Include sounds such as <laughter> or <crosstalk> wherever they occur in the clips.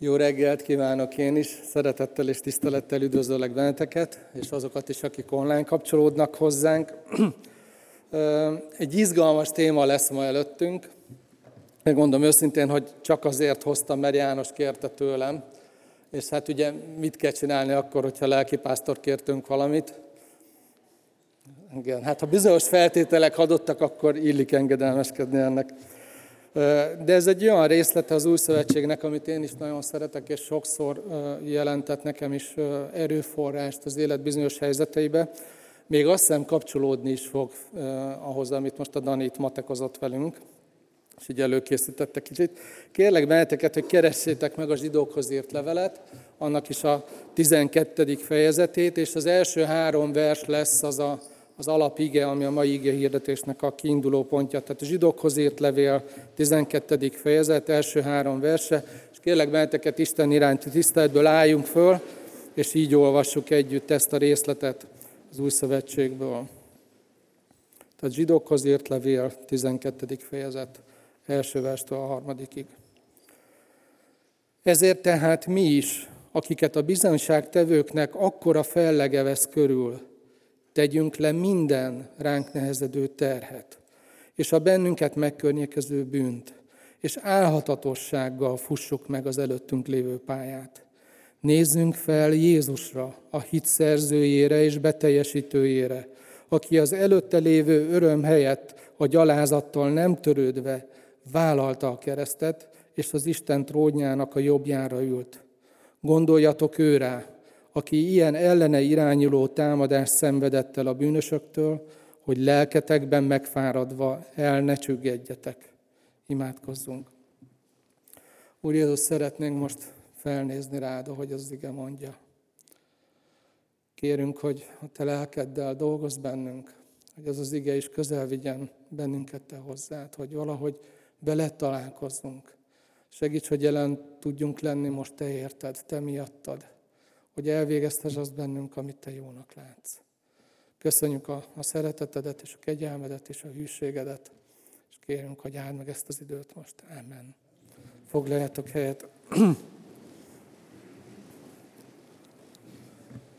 Jó reggelt kívánok én is, szeretettel és tisztelettel üdvözöllek benneteket, és azokat is, akik online kapcsolódnak hozzánk. <clears throat> Egy izgalmas téma lesz ma előttünk. Megmondom őszintén, hogy csak azért hoztam, mert János kérte tőlem. És hát ugye mit kell csinálni akkor, hogyha lelkipásztor kértünk valamit? Igen, hát ha bizonyos feltételek adottak, akkor illik engedelmeskedni ennek. De ez egy olyan részlete az új szövetségnek, amit én is nagyon szeretek, és sokszor jelentett nekem is erőforrást az élet bizonyos helyzeteibe. Még azt hiszem kapcsolódni is fog ahhoz, amit most a Dani itt matekozott velünk, és így előkészítettek kicsit. Kérlek benneteket, hogy keressétek meg a zsidókhoz írt levelet, annak is a 12. fejezetét, és az első három vers lesz az a az alapige, ami a mai ige hirdetésnek a kiinduló pontja. Tehát a zsidókhoz írt levél 12. fejezet, első három verse, és kérlek benneteket Isten iránti tiszteletből álljunk föl, és így olvassuk együtt ezt a részletet az új szövetségből. Tehát zsidókhoz írt levél 12. fejezet, első verstől a harmadikig. Ezért tehát mi is, akiket a bizonyságtevőknek akkora fellege vesz körül, tegyünk le minden ránk nehezedő terhet, és a bennünket megkörnyékező bűnt, és álhatatossággal fussuk meg az előttünk lévő pályát. Nézzünk fel Jézusra, a hit szerzőjére és beteljesítőjére, aki az előtte lévő öröm helyett a gyalázattal nem törődve vállalta a keresztet, és az Isten trónjának a jobbjára ült. Gondoljatok őrá, aki ilyen ellene irányuló támadást szenvedett el a bűnösöktől, hogy lelketekben megfáradva el ne csüggedjetek. Imádkozzunk. Úr Jézus, szeretnénk most felnézni rád, ahogy az ige mondja. Kérünk, hogy a te lelkeddel dolgozz bennünk, hogy az az ige is közel vigyen bennünket te hozzád, hogy valahogy bele találkozzunk. Segíts, hogy jelen tudjunk lenni most te érted, te miattad hogy elvégeztes azt bennünk, amit Te jónak látsz. Köszönjük a, a szeretetedet, és a kegyelmedet, és a hűségedet, és kérünk, hogy áld meg ezt az időt most. Amen. Foglaljatok helyet. <clears throat>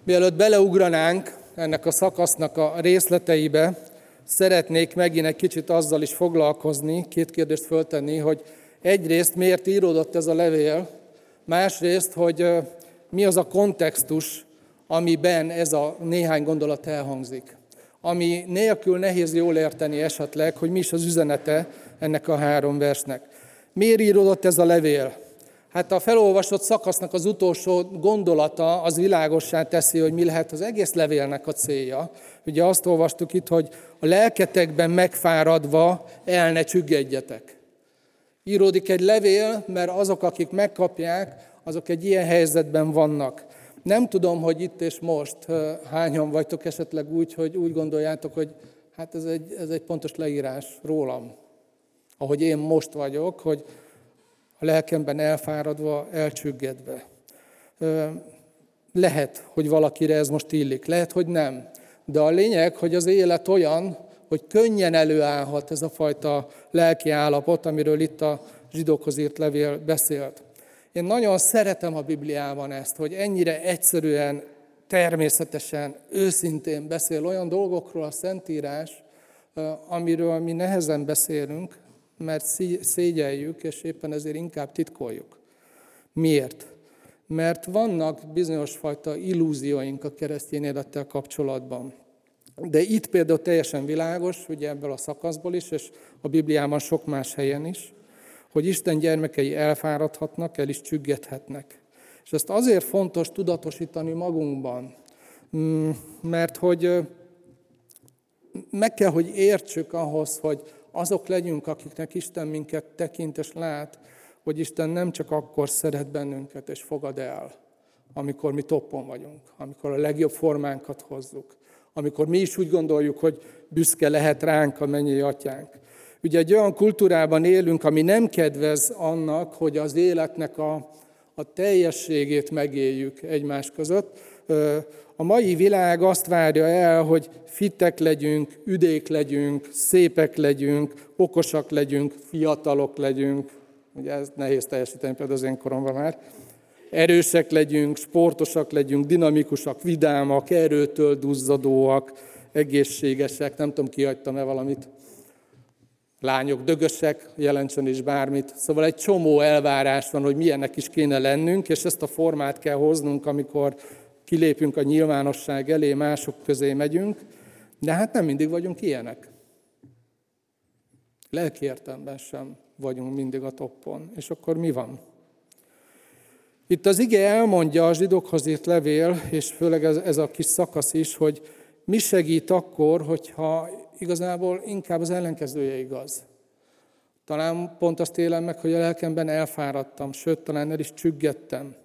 Mielőtt beleugranánk ennek a szakasznak a részleteibe, szeretnék megint egy kicsit azzal is foglalkozni, két kérdést föltenni, hogy egyrészt miért íródott ez a levél, másrészt, hogy mi az a kontextus, amiben ez a néhány gondolat elhangzik. Ami nélkül nehéz jól érteni esetleg, hogy mi is az üzenete ennek a három versnek. Miért íródott ez a levél? Hát a felolvasott szakasznak az utolsó gondolata az világossá teszi, hogy mi lehet az egész levélnek a célja. Ugye azt olvastuk itt, hogy a lelketekben megfáradva el ne csüggedjetek. Íródik egy levél, mert azok, akik megkapják, azok egy ilyen helyzetben vannak. Nem tudom, hogy itt és most hányan vagytok esetleg úgy, hogy úgy gondoljátok, hogy hát ez egy, ez egy pontos leírás rólam. Ahogy én most vagyok, hogy a lelkemben elfáradva, elcsüggedve. Lehet, hogy valakire ez most illik, lehet, hogy nem. De a lényeg, hogy az élet olyan, hogy könnyen előállhat ez a fajta lelki állapot, amiről itt a zsidókhoz írt levél beszélt. Én nagyon szeretem a Bibliában ezt, hogy ennyire egyszerűen, természetesen, őszintén beszél olyan dolgokról a Szentírás, amiről mi nehezen beszélünk, mert szégyeljük, és éppen ezért inkább titkoljuk. Miért? Mert vannak bizonyos fajta illúzióink a keresztény élettel kapcsolatban. De itt például teljesen világos, ugye ebből a szakaszból is, és a Bibliában sok más helyen is, hogy Isten gyermekei elfáradhatnak, el is csüggethetnek. És ezt azért fontos tudatosítani magunkban, mm, mert hogy meg kell, hogy értsük ahhoz, hogy azok legyünk, akiknek Isten minket tekint és lát, hogy Isten nem csak akkor szeret bennünket és fogad el, amikor mi toppon vagyunk, amikor a legjobb formánkat hozzuk, amikor mi is úgy gondoljuk, hogy büszke lehet ránk a mennyi atyánk, Ugye egy olyan kultúrában élünk, ami nem kedvez annak, hogy az életnek a, a teljességét megéljük egymás között. A mai világ azt várja el, hogy fitek legyünk, üdék legyünk, szépek legyünk, okosak legyünk, fiatalok legyünk, Ugye ez nehéz teljesíteni például az én koromban már. Erősek legyünk, sportosak legyünk, dinamikusak, vidámak, erőtől duzzadóak, egészségesek, nem tudom, kihagytam-e valamit. Lányok dögösek, jelentsen is bármit. Szóval egy csomó elvárás van, hogy milyennek is kéne lennünk, és ezt a formát kell hoznunk, amikor kilépünk a nyilvánosság elé, mások közé megyünk, de hát nem mindig vagyunk ilyenek. Lelki értelemben sem vagyunk mindig a toppon. És akkor mi van? Itt az ige elmondja a zsidókhoz írt levél, és főleg ez, ez a kis szakasz is, hogy mi segít akkor, hogyha igazából inkább az ellenkezője igaz. Talán pont azt élem meg, hogy a lelkemben elfáradtam, sőt, talán el is csüggettem.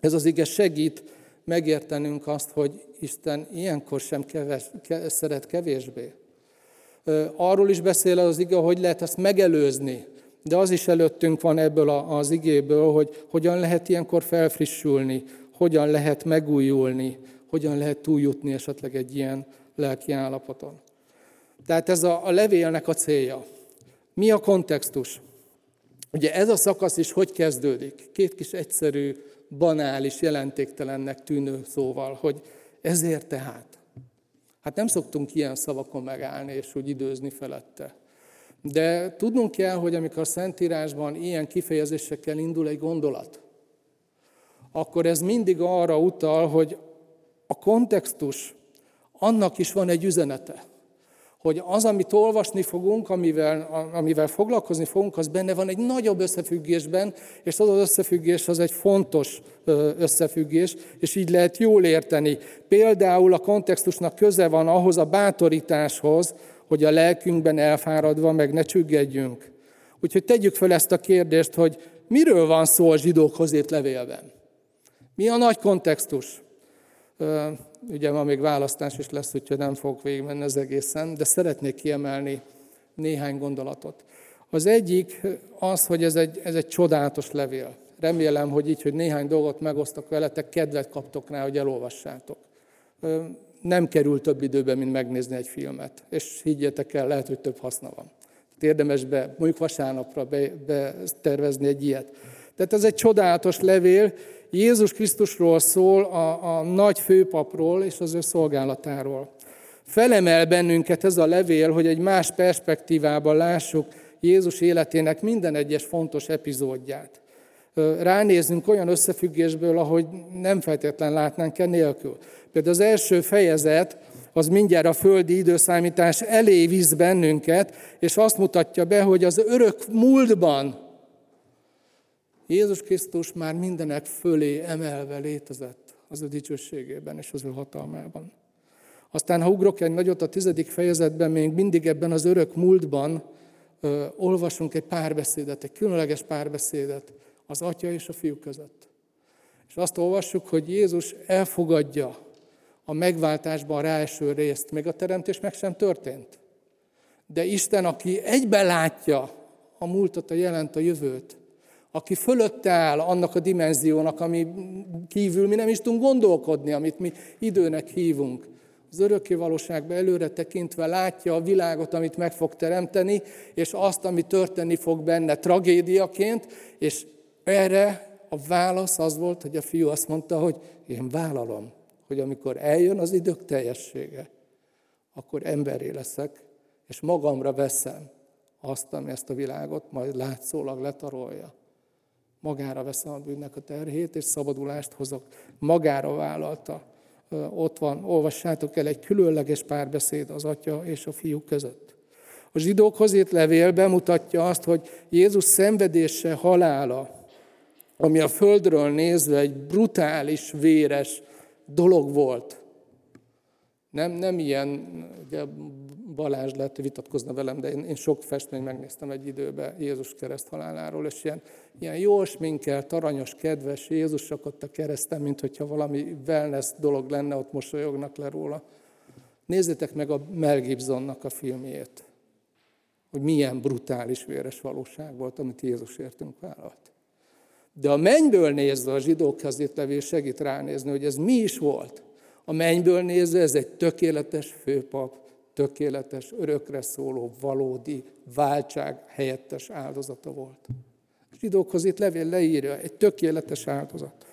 Ez az ige segít megértenünk azt, hogy Isten ilyenkor sem keves, ke, szeret kevésbé. Arról is beszél az ige, hogy lehet ezt megelőzni, de az is előttünk van ebből az igéből, hogy hogyan lehet ilyenkor felfrissülni, hogyan lehet megújulni, hogyan lehet túljutni esetleg egy ilyen lelki állapoton. Tehát ez a, a levélnek a célja. Mi a kontextus? Ugye ez a szakasz is hogy kezdődik? Két kis egyszerű, banális, jelentéktelennek tűnő szóval, hogy ezért tehát. Hát nem szoktunk ilyen szavakon megállni és úgy időzni felette. De tudnunk kell, hogy amikor a Szentírásban ilyen kifejezésekkel indul egy gondolat, akkor ez mindig arra utal, hogy a kontextus, annak is van egy üzenete. Hogy az, amit olvasni fogunk, amivel, amivel foglalkozni fogunk, az benne van egy nagyobb összefüggésben, és az az összefüggés az egy fontos összefüggés, és így lehet jól érteni. Például a kontextusnak köze van ahhoz a bátorításhoz, hogy a lelkünkben elfáradva meg ne csüggedjünk. Úgyhogy tegyük fel ezt a kérdést, hogy miről van szó a zsidókhoz írt levélben? Mi a nagy kontextus? Ugye ma még választás is lesz, úgyhogy nem fogok végigmenni az egészen, de szeretnék kiemelni néhány gondolatot. Az egyik az, hogy ez egy, ez egy csodálatos levél. Remélem, hogy így, hogy néhány dolgot megosztok veletek, kedvet kaptok rá, hogy elolvassátok. Nem kerül több időbe, mint megnézni egy filmet. És higgyetek el, lehet, hogy több haszna van. Érdemes be, mondjuk vasárnapra betervezni be egy ilyet. Tehát ez egy csodálatos levél, Jézus Krisztusról szól, a, a nagy főpapról és az ő szolgálatáról. Felemel bennünket ez a levél, hogy egy más perspektívában lássuk Jézus életének minden egyes fontos epizódját. Ránézünk olyan összefüggésből, ahogy nem feltétlen látnánk nélkül. Például az első fejezet, az mindjárt a földi időszámítás elé visz bennünket, és azt mutatja be, hogy az örök múltban Jézus Krisztus már mindenek fölé emelve létezett az ő dicsőségében és az ő hatalmában. Aztán, ha ugrok egy nagyot a tizedik fejezetben, még mindig ebben az örök múltban ö, olvasunk egy párbeszédet, egy különleges párbeszédet az atya és a fiú között. És azt olvassuk, hogy Jézus elfogadja a megváltásban ráeső részt, még a teremtés meg sem történt. De Isten, aki egyben látja a múltat, a jelent, a jövőt, aki fölötte áll annak a dimenziónak, ami kívül mi nem is tudunk gondolkodni, amit mi időnek hívunk. Az örökké valóságba előre tekintve látja a világot, amit meg fog teremteni, és azt, ami történni fog benne tragédiaként, és erre a válasz az volt, hogy a fiú azt mondta, hogy én vállalom, hogy amikor eljön az idők teljessége, akkor emberé leszek, és magamra veszem azt, ami ezt a világot majd látszólag letarolja magára veszem a bűnnek a terhét, és szabadulást hozok. Magára vállalta. Ott van, olvassátok el, egy különleges párbeszéd az atya és a fiú között. A zsidókhoz írt levél bemutatja azt, hogy Jézus szenvedése, halála, ami a földről nézve egy brutális, véres dolog volt. Nem, nem ilyen, ugye Balázs hogy vitatkozna velem, de én, én sok festményt megnéztem egy időben Jézus kereszt haláláról, és ilyen, ilyen jól sminkelt, aranyos, kedves Jézusok ott a kereszten, mint hogyha valami wellness dolog lenne, ott mosolyognak le róla. Nézzétek meg a Mel Gibsonnak a filmjét, hogy milyen brutális, véres valóság volt, amit Jézus értünk vállalt. De a mennyből nézve a zsidókhoz írt levél segít ránézni, hogy ez mi is volt. A mennyből nézve ez egy tökéletes főpap, tökéletes, örökre szóló, valódi váltság helyettes áldozata volt. zsidókhoz itt levél leírja, egy tökéletes áldozat.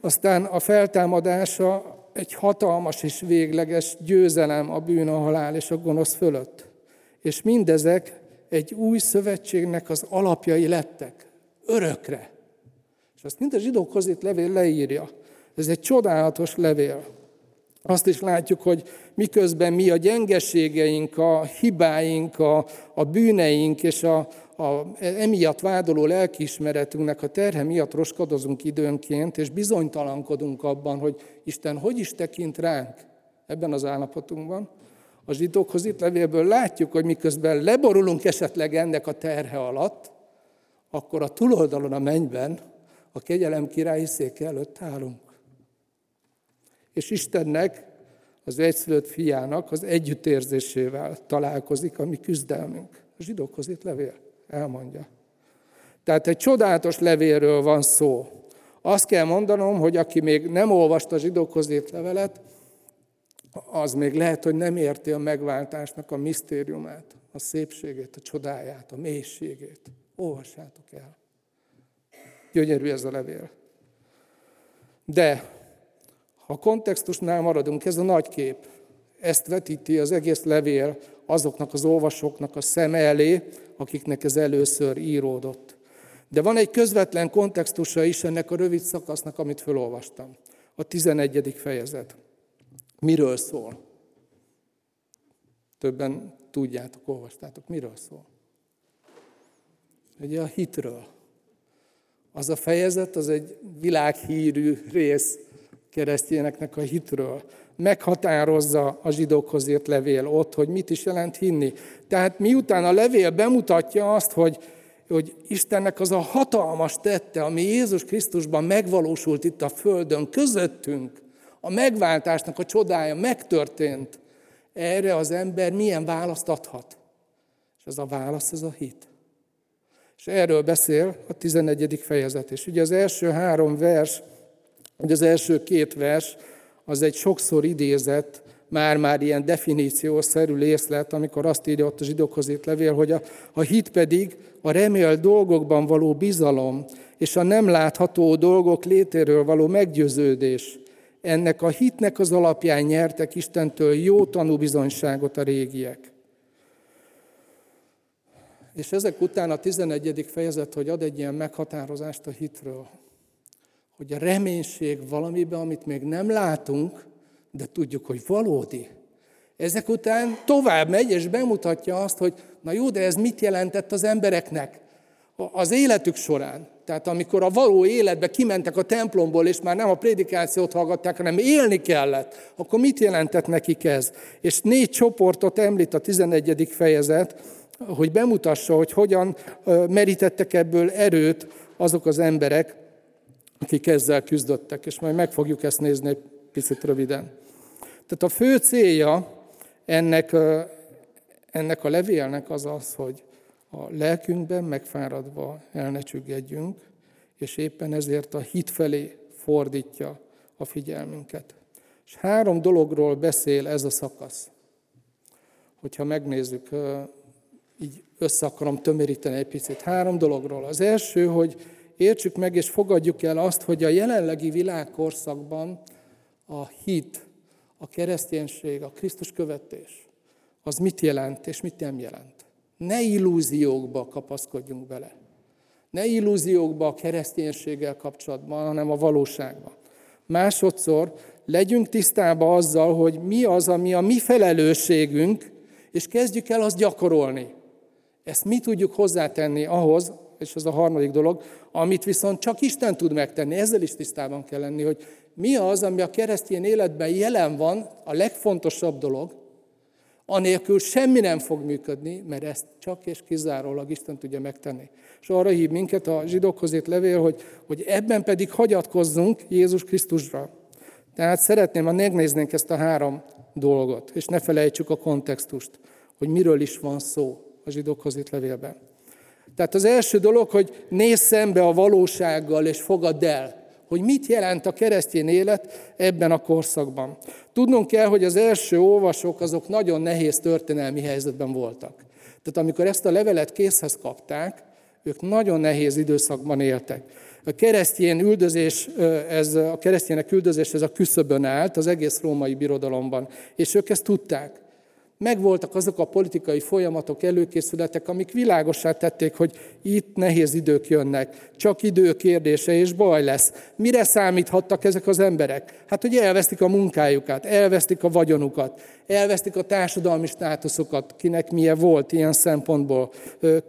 Aztán a feltámadása egy hatalmas és végleges győzelem a bűn, a halál és a gonosz fölött. És mindezek egy új szövetségnek az alapjai lettek. Örökre. És azt mind a zsidókhoz itt levél leírja. Ez egy csodálatos levél. Azt is látjuk, hogy miközben mi a gyengeségeink, a hibáink, a, a bűneink és a, a emiatt vádoló lelkiismeretünknek a terhe miatt roskadozunk időnként, és bizonytalankodunk abban, hogy Isten hogy is tekint ránk ebben az állapotunkban. A zsidókhoz itt levélből látjuk, hogy miközben leborulunk esetleg ennek a terhe alatt, akkor a túloldalon a mennyben a kegyelem királyi széke előtt állunk. És Istennek, az egyszülött fiának az együttérzésével találkozik a mi küzdelmünk. A zsidókhoz itt levél elmondja. Tehát egy csodálatos levélről van szó. Azt kell mondanom, hogy aki még nem olvasta a zsidókhoz írt levelet, az még lehet, hogy nem érti a megváltásnak a misztériumát, a szépségét, a csodáját, a mélységét. Olvassátok el. Gyönyörű ez a levél. De ha kontextusnál maradunk, ez a nagy kép. Ezt vetíti az egész levél azoknak az olvasóknak a szem elé, akiknek ez először íródott. De van egy közvetlen kontextusa is ennek a rövid szakasznak, amit felolvastam. A 11. fejezet. Miről szól? Többen tudjátok, olvastátok. Miről szól? Ugye a hitről. Az a fejezet, az egy világhírű rész keresztényeknek a hitről. Meghatározza a zsidókhoz írt levél ott, hogy mit is jelent hinni. Tehát miután a levél bemutatja azt, hogy, hogy Istennek az a hatalmas tette, ami Jézus Krisztusban megvalósult itt a Földön, közöttünk, a megváltásnak a csodája megtörtént, erre az ember milyen választ adhat? És az a válasz, ez a hit. És erről beszél a 11. fejezet. És ugye az első három vers, hogy az első két vers, az egy sokszor idézett, már-már ilyen definíciószerű részlet, amikor azt írja ott a zsidókhoz írt levél, hogy a, a hit pedig a remélt dolgokban való bizalom, és a nem látható dolgok létéről való meggyőződés. Ennek a hitnek az alapján nyertek Istentől jó tanúbizonyságot a régiek. És ezek után a 11. fejezet, hogy ad egy ilyen meghatározást a hitről hogy a reménység valamiben, amit még nem látunk, de tudjuk, hogy valódi. Ezek után tovább megy, és bemutatja azt, hogy na jó, de ez mit jelentett az embereknek az életük során. Tehát amikor a való életbe kimentek a templomból, és már nem a prédikációt hallgatták, hanem élni kellett, akkor mit jelentett nekik ez? És négy csoportot említ a 11. fejezet, hogy bemutassa, hogy hogyan merítettek ebből erőt azok az emberek, akik ezzel küzdöttek, és majd meg fogjuk ezt nézni egy picit röviden. Tehát a fő célja ennek, ennek a levélnek az az, hogy a lelkünkben megfáradva el ne csüggedjünk, és éppen ezért a hit felé fordítja a figyelmünket. És három dologról beszél ez a szakasz. Hogyha megnézzük, így össze akarom tömöríteni egy picit. Három dologról. Az első, hogy értsük meg és fogadjuk el azt, hogy a jelenlegi világkorszakban a hit, a kereszténység, a Krisztus követés, az mit jelent és mit nem jelent. Ne illúziókba kapaszkodjunk bele. Ne illúziókba a kereszténységgel kapcsolatban, hanem a valóságban. Másodszor legyünk tisztában azzal, hogy mi az, ami a mi felelősségünk, és kezdjük el azt gyakorolni. Ezt mi tudjuk hozzátenni ahhoz, és ez a harmadik dolog, amit viszont csak Isten tud megtenni. Ezzel is tisztában kell lenni, hogy mi az, ami a keresztény életben jelen van, a legfontosabb dolog, anélkül semmi nem fog működni, mert ezt csak és kizárólag Isten tudja megtenni. És arra hív minket a zsidókhoz írt levél, hogy, hogy ebben pedig hagyatkozzunk Jézus Krisztusra. Tehát szeretném, ha megnéznénk ezt a három dolgot, és ne felejtsük a kontextust, hogy miről is van szó a zsidókhoz írt levélben. Tehát az első dolog, hogy nézz szembe a valósággal, és fogadd el, hogy mit jelent a keresztény élet ebben a korszakban. Tudnunk kell, hogy az első olvasók azok nagyon nehéz történelmi helyzetben voltak. Tehát amikor ezt a levelet készhez kapták, Ők nagyon nehéz időszakban éltek. A keresztény üldözés, ez, a keresztények üldözés ez a küszöbön állt az egész római birodalomban, és ők ezt tudták megvoltak azok a politikai folyamatok, előkészületek, amik világosá tették, hogy itt nehéz idők jönnek, csak idő kérdése és baj lesz. Mire számíthattak ezek az emberek? Hát, hogy elvesztik a munkájukat, elvesztik a vagyonukat, elvesztik a társadalmi státuszokat, kinek milyen volt ilyen szempontból.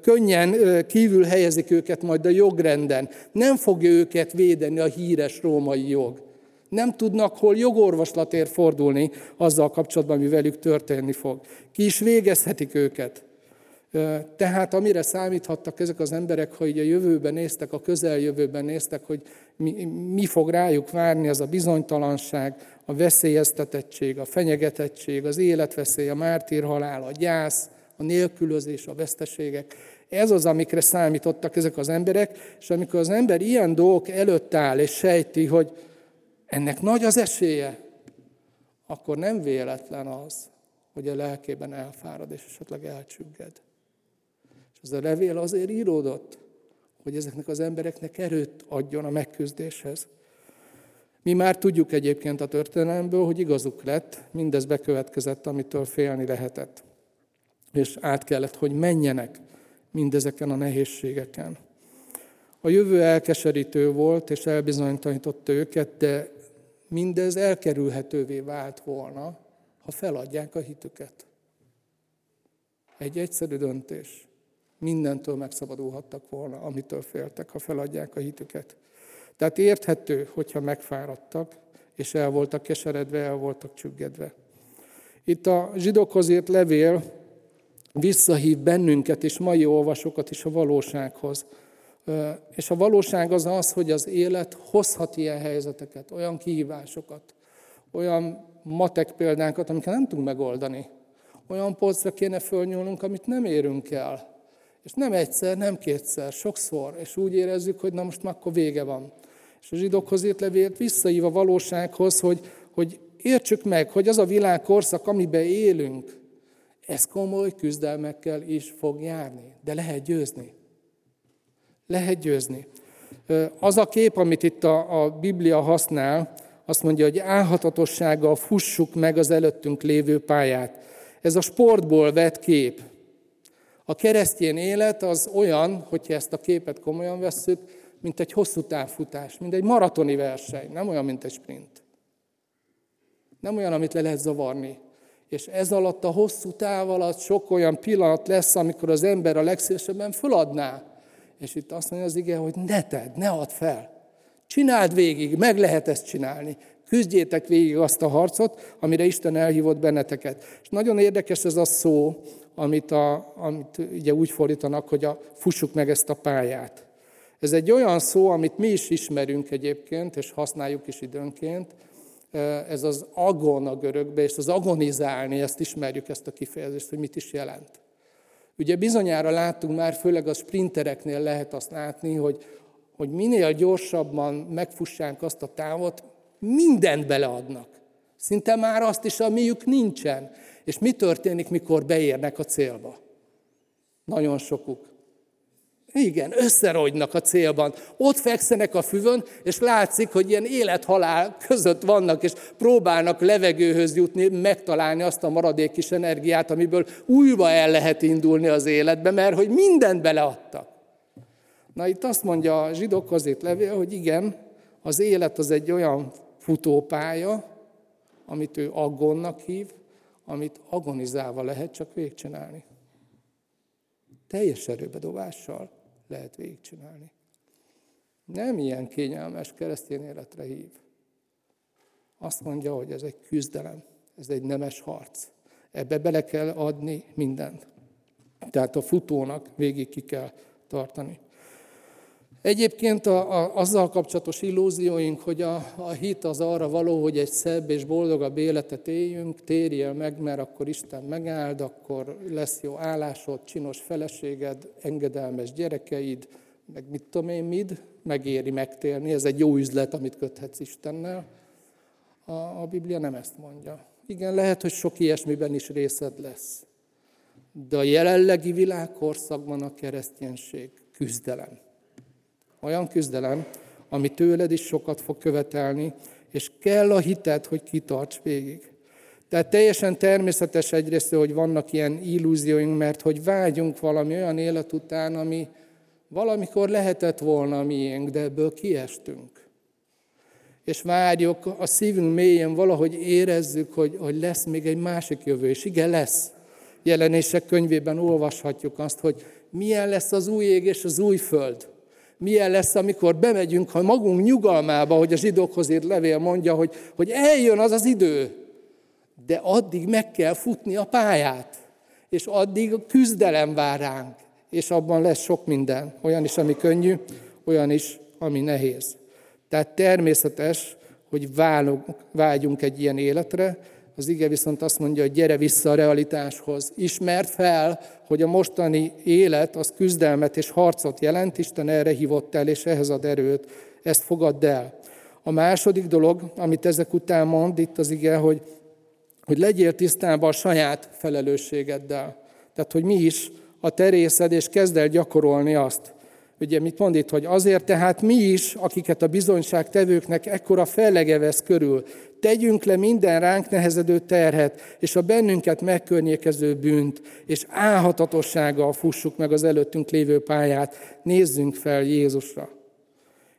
Könnyen kívül helyezik őket majd a jogrenden. Nem fogja őket védeni a híres római jog nem tudnak hol jogorvoslatért fordulni azzal kapcsolatban, ami velük történni fog. Ki is végezhetik őket. Tehát amire számíthattak ezek az emberek, hogy a jövőben néztek, a közeljövőben néztek, hogy mi, mi fog rájuk várni, az a bizonytalanság, a veszélyeztetettség, a fenyegetettség, az életveszély, a mártírhalál, a gyász, a nélkülözés, a veszteségek. Ez az, amikre számítottak ezek az emberek, és amikor az ember ilyen dolgok előtt áll, és sejti, hogy ennek nagy az esélye, akkor nem véletlen az, hogy a lelkében elfárad és esetleg elcsügged. És ez a levél azért íródott, hogy ezeknek az embereknek erőt adjon a megküzdéshez. Mi már tudjuk egyébként a történelemből, hogy igazuk lett, mindez bekövetkezett, amitől félni lehetett. És át kellett, hogy menjenek mindezeken a nehézségeken. A jövő elkeserítő volt, és elbizonytanította őket, de mindez elkerülhetővé vált volna, ha feladják a hitüket. Egy egyszerű döntés. Mindentől megszabadulhattak volna, amitől féltek, ha feladják a hitüket. Tehát érthető, hogyha megfáradtak, és el voltak keseredve, el voltak csüggedve. Itt a zsidókhoz írt levél visszahív bennünket és mai olvasókat is a valósághoz. És a valóság az az, hogy az élet hozhat ilyen helyzeteket, olyan kihívásokat, olyan matek példákat, amiket nem tudunk megoldani. Olyan polcra kéne fölnyúlnunk, amit nem érünk el. És nem egyszer, nem kétszer, sokszor. És úgy érezzük, hogy na most már akkor vége van. És a zsidókhoz írt levélt visszaív a valósághoz, hogy, hogy értsük meg, hogy az a világkorszak, amiben élünk, ez komoly küzdelmekkel is fog járni, de lehet győzni. Lehet győzni. Az a kép, amit itt a, a Biblia használ, azt mondja, hogy álhatatossággal fussuk meg az előttünk lévő pályát. Ez a sportból vett kép. A keresztény élet az olyan, hogyha ezt a képet komolyan vesszük, mint egy hosszú távfutás, mint egy maratoni verseny, nem olyan, mint egy sprint. Nem olyan, amit le lehet zavarni. És ez alatt a hosszú táv alatt sok olyan pillanat lesz, amikor az ember a legszívesebben föladná és itt azt mondja az ige, hogy ne tedd, ne add fel. Csináld végig, meg lehet ezt csinálni. Küzdjétek végig azt a harcot, amire Isten elhívott benneteket. És nagyon érdekes ez a szó, amit, a, amit ugye úgy fordítanak, hogy a, fussuk meg ezt a pályát. Ez egy olyan szó, amit mi is ismerünk egyébként, és használjuk is időnként. Ez az agon a görögbe, és az agonizálni, ezt ismerjük, ezt a kifejezést, hogy mit is jelent. Ugye bizonyára láttunk már, főleg a sprintereknél lehet azt látni, hogy, hogy minél gyorsabban megfussák azt a távot, mindent beleadnak. Szinte már azt is, amiük nincsen. És mi történik, mikor beérnek a célba? Nagyon sokuk igen, összerogynak a célban. Ott fekszenek a füvön, és látszik, hogy ilyen élethalál között vannak, és próbálnak levegőhöz jutni, megtalálni azt a maradék kis energiát, amiből újra el lehet indulni az életbe, mert hogy mindent beleadtak. Na itt azt mondja a zsidók azért levél, hogy igen, az élet az egy olyan futópálya, amit ő aggonnak hív, amit agonizálva lehet csak végcsinálni. Teljes erőbedobással lehet végigcsinálni. Nem ilyen kényelmes keresztény életre hív. Azt mondja, hogy ez egy küzdelem, ez egy nemes harc. Ebbe bele kell adni mindent. Tehát a futónak végig ki kell tartani. Egyébként a, a, azzal kapcsolatos illúzióink, hogy a, a hit az arra való, hogy egy szebb és boldogabb életet éljünk, térjél meg, mert akkor Isten megáld, akkor lesz jó állásod, csinos feleséged, engedelmes gyerekeid, meg mit tudom én, mid, megéri megtérni, ez egy jó üzlet, amit köthetsz Istennel. A, a Biblia nem ezt mondja. Igen, lehet, hogy sok ilyesmiben is részed lesz. De a jelenlegi világkorszakban a kereszténység küzdelem. Olyan küzdelem, ami tőled is sokat fog követelni, és kell a hited, hogy kitarts végig. Tehát teljesen természetes egyrészt, hogy vannak ilyen illúzióink, mert hogy vágyunk valami olyan élet után, ami valamikor lehetett volna miénk, de ebből kiestünk. És vágyok a szívünk mélyén valahogy érezzük, hogy, hogy lesz még egy másik jövő, és igen, lesz. Jelenések könyvében olvashatjuk azt, hogy milyen lesz az új ég és az új föld. Milyen lesz, amikor bemegyünk ha magunk nyugalmába, hogy a zsidókhoz írt levél mondja, hogy, hogy eljön az az idő, de addig meg kell futni a pályát, és addig a küzdelem vár ránk, és abban lesz sok minden, olyan is, ami könnyű, olyan is, ami nehéz. Tehát természetes, hogy vágyunk egy ilyen életre, az ige viszont azt mondja, hogy gyere vissza a realitáshoz. Ismerd fel, hogy a mostani élet az küzdelmet és harcot jelent, Isten erre hívott el, és ehhez ad erőt. Ezt fogadd el. A második dolog, amit ezek után mond itt az ige, hogy hogy legyél tisztában a saját felelősségeddel. Tehát, hogy mi is a terészed, és kezd el gyakorolni azt. Ugye mit mond itt, hogy azért tehát mi is, akiket a bizonyság tevőknek ekkora fellege vesz körül, tegyünk le minden ránk nehezedő terhet, és a bennünket megkörnyékező bűnt, és álhatatossággal fussuk meg az előttünk lévő pályát, nézzünk fel Jézusra.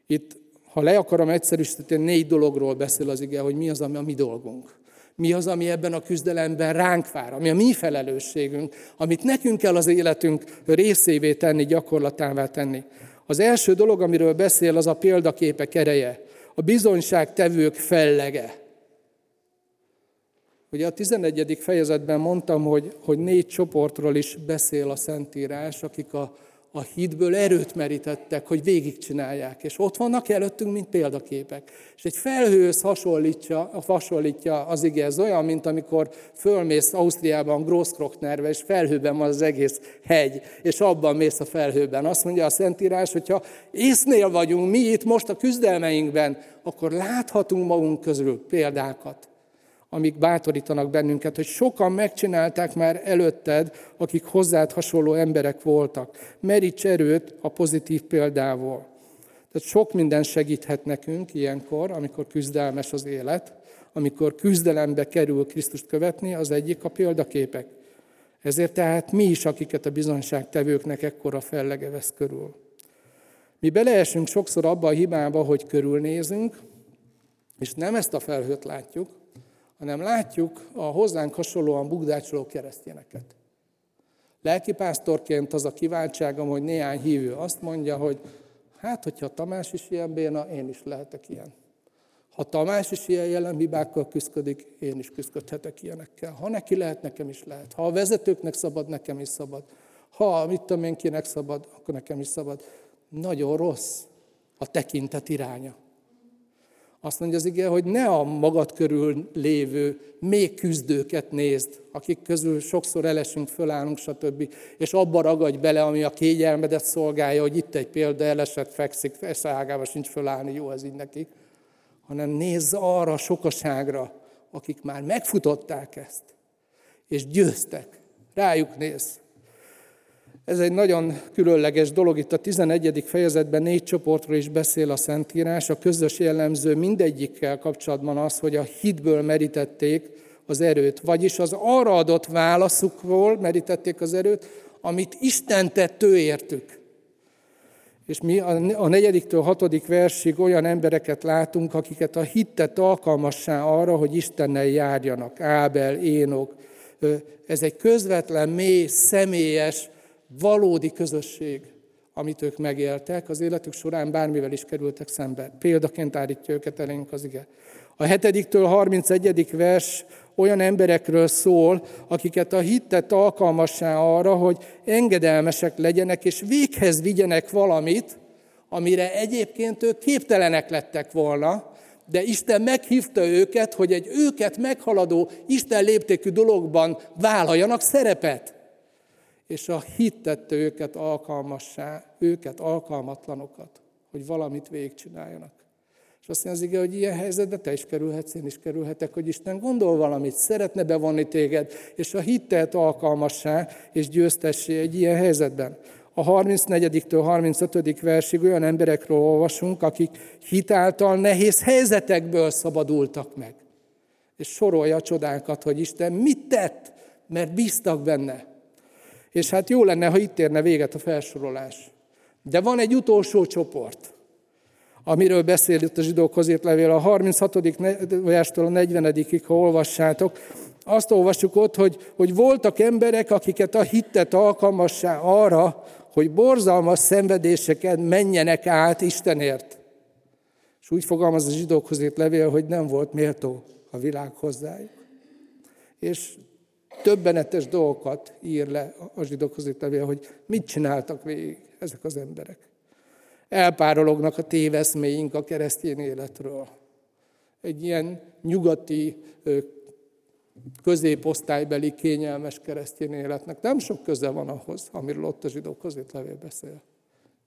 Itt, ha le akarom egyszerűsíteni, négy dologról beszél az ige, hogy mi az, ami a mi dolgunk. Mi az, ami ebben a küzdelemben ránk vár, ami a mi felelősségünk, amit nekünk kell az életünk részévé tenni, gyakorlatává tenni. Az első dolog, amiről beszél, az a példaképek ereje, a bizonyságtevők fellege. Ugye a 11. fejezetben mondtam, hogy, hogy négy csoportról is beszél a Szentírás, akik a, a hitből erőt merítettek, hogy végigcsinálják. És ott vannak előttünk, mint példaképek. És egy felhőhöz hasonlítja, hasonlítja az ige, ez olyan, mint amikor fölmész Ausztriában Grosskroknerve, és felhőben van az egész hegy, és abban mész a felhőben. Azt mondja a Szentírás, hogyha észnél vagyunk mi itt most a küzdelmeinkben, akkor láthatunk magunk közül példákat amik bátorítanak bennünket, hogy sokan megcsinálták már előtted, akik hozzád hasonló emberek voltak. Meríts erőt a pozitív példával. Tehát sok minden segíthet nekünk ilyenkor, amikor küzdelmes az élet, amikor küzdelembe kerül Krisztust követni, az egyik a példaképek. Ezért tehát mi is, akiket a bizonságtevőknek ekkora fellege vesz körül. Mi beleesünk sokszor abba a hibába, hogy körülnézünk, és nem ezt a felhőt látjuk, hanem látjuk a hozzánk hasonlóan bugdácsoló keresztényeket. Lelkipásztorként az a kiváltságom, hogy néhány hívő azt mondja, hogy hát, hogyha Tamás is ilyen béna, én is lehetek ilyen. Ha Tamás is ilyen jelenhibákkal küzdik, én is küzdhetek ilyenekkel. Ha neki lehet, nekem is lehet. Ha a vezetőknek szabad, nekem is szabad. Ha mit tudom én kinek szabad, akkor nekem is szabad. Nagyon rossz a tekintet iránya. Azt mondja az ige, hogy ne a magad körül lévő még küzdőket nézd, akik közül sokszor elesünk, fölállunk, stb. És abba ragadj bele, ami a kényelmedet szolgálja, hogy itt egy példa, elesett, fekszik, eszágába sincs fölállni, jó ez így nekik. Hanem nézz arra a sokaságra, akik már megfutották ezt, és győztek. Rájuk néz. Ez egy nagyon különleges dolog. Itt a 11. fejezetben négy csoportról is beszél a Szentírás. A közös jellemző mindegyikkel kapcsolatban az, hogy a hitből merítették az erőt. Vagyis az arra adott válaszukról merítették az erőt, amit Isten tett ő értük. És mi a negyediktől hatodik versig olyan embereket látunk, akiket a hittet alkalmassá arra, hogy Istennel járjanak. Ábel, Énok. Ez egy közvetlen, mély, személyes, valódi közösség, amit ők megéltek, az életük során bármivel is kerültek szembe. Példaként állítja őket elénk az ige. A hetediktől 31. vers olyan emberekről szól, akiket a hittet alkalmassá arra, hogy engedelmesek legyenek, és véghez vigyenek valamit, amire egyébként ők képtelenek lettek volna, de Isten meghívta őket, hogy egy őket meghaladó, Isten léptékű dologban vállaljanak szerepet és a hit tette őket alkalmassá, őket alkalmatlanokat, hogy valamit végigcsináljanak. És azt mondja az ige, hogy ilyen helyzetbe te is kerülhetsz, én is kerülhetek, hogy Isten gondol valamit, szeretne bevonni téged, és a hittet alkalmassá, és győztessé egy ilyen helyzetben. A a 34-től 35. versig olyan emberekről olvasunk, akik hitáltal nehéz helyzetekből szabadultak meg. És sorolja a csodákat, hogy Isten mit tett, mert bíztak benne. És hát jó lenne, ha itt érne véget a felsorolás. De van egy utolsó csoport, amiről beszél itt a zsidókhoz írt levél, a 36. verstől a 40 ha olvassátok, azt olvassuk ott, hogy, hogy voltak emberek, akiket a hittet alkalmassá arra, hogy borzalmas szenvedéseket menjenek át Istenért. És úgy fogalmaz a zsidókhoz írt levél, hogy nem volt méltó a világ hozzájuk. És többenetes dolgokat ír le a zsidókhoz írt levél, hogy mit csináltak végig ezek az emberek. Elpárolognak a téveszméink a keresztény életről. Egy ilyen nyugati középosztálybeli kényelmes keresztény életnek nem sok köze van ahhoz, amiről ott a zsidók között levél beszél.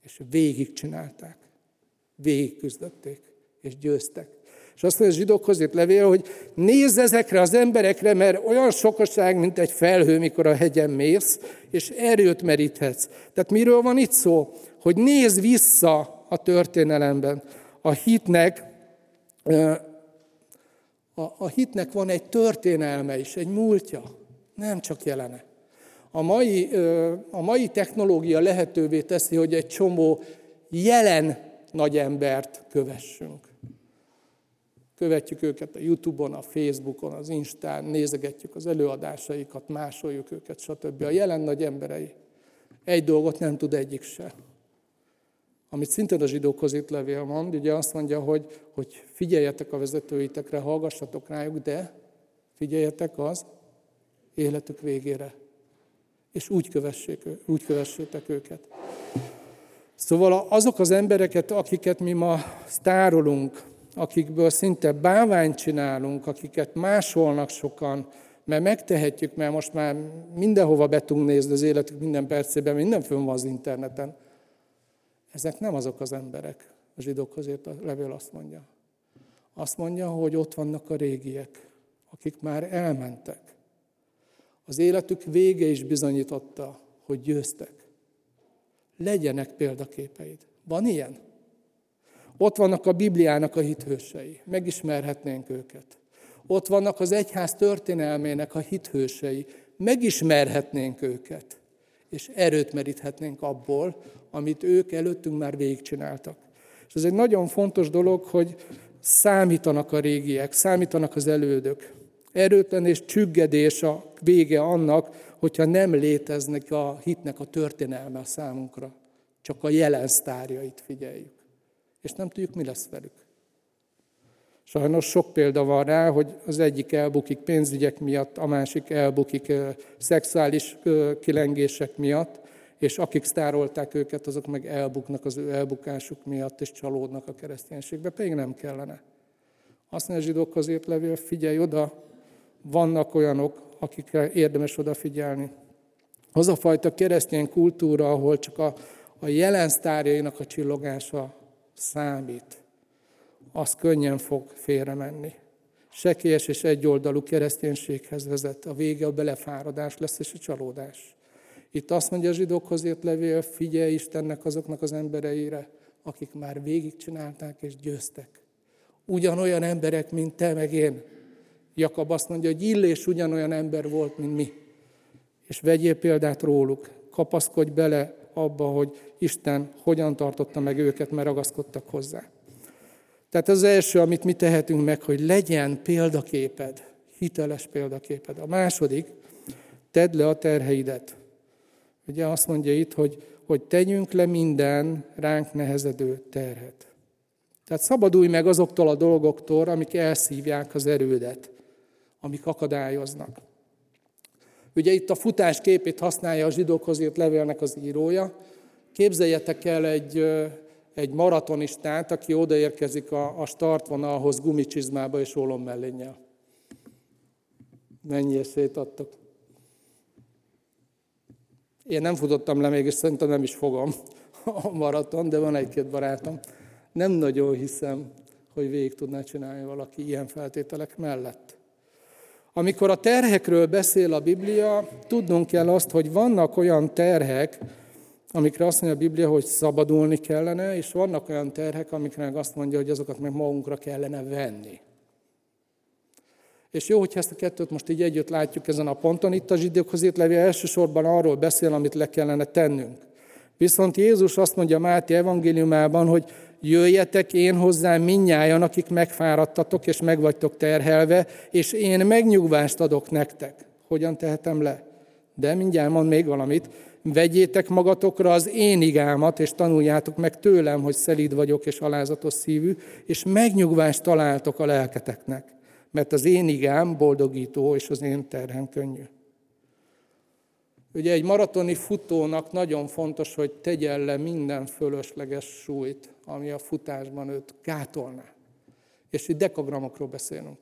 És végig csinálták, végig küzdötték, és győztek. És azt mondja a zsidók között levél, hogy nézz ezekre az emberekre, mert olyan sokaság, mint egy felhő, mikor a hegyen mész, és erőt meríthetsz. Tehát miről van itt szó? Hogy nézz vissza a történelemben. A hitnek a, a hitnek van egy történelme is, egy múltja, nem csak jelene. A mai, a mai technológia lehetővé teszi, hogy egy csomó jelen nagy embert kövessünk. Követjük őket a Youtube-on, a Facebookon, az Instán, nézegetjük az előadásaikat, másoljuk őket, stb. A jelen nagy emberei. Egy dolgot nem tud egyik se amit szintén a zsidókhoz itt levél mond, ugye azt mondja, hogy, hogy figyeljetek a vezetőitekre, hallgassatok rájuk, de figyeljetek az életük végére. És úgy, kövessék, úgy kövessétek őket. Szóval azok az embereket, akiket mi ma sztárolunk, akikből szinte báványt csinálunk, akiket másolnak sokan, mert megtehetjük, mert most már mindenhova be tudunk nézni az életük minden percében, minden fönn van az interneten. Ezek nem azok az emberek, a zsidókhoz ért a levél azt mondja. Azt mondja, hogy ott vannak a régiek, akik már elmentek. Az életük vége is bizonyította, hogy győztek. Legyenek példaképeid. Van ilyen? Ott vannak a Bibliának a hithősei. Megismerhetnénk őket. Ott vannak az egyház történelmének a hithősei. Megismerhetnénk őket és erőt meríthetnénk abból, amit ők előttünk már végigcsináltak. És ez egy nagyon fontos dolog, hogy számítanak a régiek, számítanak az elődök. Erőtlen és csüggedés a vége annak, hogyha nem léteznek a hitnek a történelme a számunkra. Csak a jelen sztárjait figyeljük. És nem tudjuk, mi lesz velük. Sajnos sok példa van rá, hogy az egyik elbukik pénzügyek miatt, a másik elbukik szexuális kilengések miatt, és akik sztárolták őket, azok meg elbuknak az ő elbukásuk miatt, és csalódnak a kereszténységbe, pedig nem kellene. Azt mondja a zsidókhoz írt levél, figyelj oda, vannak olyanok, akikre érdemes odafigyelni. Az a fajta keresztény kultúra, ahol csak a, a jelen sztárjainak a csillogása számít az könnyen fog félremenni. Sekélyes és egyoldalú kereszténységhez vezet. A vége a belefáradás lesz és a csalódás. Itt azt mondja a zsidókhoz írt levél, figyelj Istennek azoknak az embereire, akik már végigcsinálták és győztek. Ugyanolyan emberek, mint te meg én. Jakab azt mondja, hogy Illés ugyanolyan ember volt, mint mi. És vegyél példát róluk, kapaszkodj bele abba, hogy Isten hogyan tartotta meg őket, mert ragaszkodtak hozzá. Tehát az első, amit mi tehetünk meg, hogy legyen példaképed, hiteles példaképed. A második, tedd le a terheidet. Ugye azt mondja itt, hogy, hogy tegyünk le minden ránk nehezedő terhet. Tehát szabadulj meg azoktól a dolgoktól, amik elszívják az erődet, amik akadályoznak. Ugye itt a futás képét használja a zsidókhoz írt levélnek az írója. Képzeljetek el egy, egy maratonistát, aki odaérkezik a, a startvonalhoz gumicsizmába és mellénnyel. Mennyi esélyt adtak? Én nem futottam le még, és szerintem nem is fogom <laughs> a maraton, de van egy-két barátom. Nem nagyon hiszem, hogy végig tudná csinálni valaki ilyen feltételek mellett. Amikor a terhekről beszél a Biblia, tudnunk kell azt, hogy vannak olyan terhek, amikre azt mondja a Biblia, hogy szabadulni kellene, és vannak olyan terhek, amikre azt mondja, hogy azokat meg magunkra kellene venni. És jó, hogyha ezt a kettőt most így együtt látjuk ezen a ponton. Itt a zsidókhoz írt levél elsősorban arról beszél, amit le kellene tennünk. Viszont Jézus azt mondja Máté evangéliumában, hogy jöjjetek én hozzám minnyájan, akik megfáradtatok és megvagytok terhelve, és én megnyugvást adok nektek. Hogyan tehetem le? De mindjárt mond még valamit. Vegyétek magatokra az én igámat, és tanuljátok meg tőlem, hogy szelíd vagyok és alázatos szívű, és megnyugvást találtok a lelketeknek. Mert az én igám boldogító, és az én terhem könnyű. Ugye egy maratoni futónak nagyon fontos, hogy tegyen le minden fölösleges súlyt, ami a futásban őt gátolná. És itt dekagramokról beszélünk.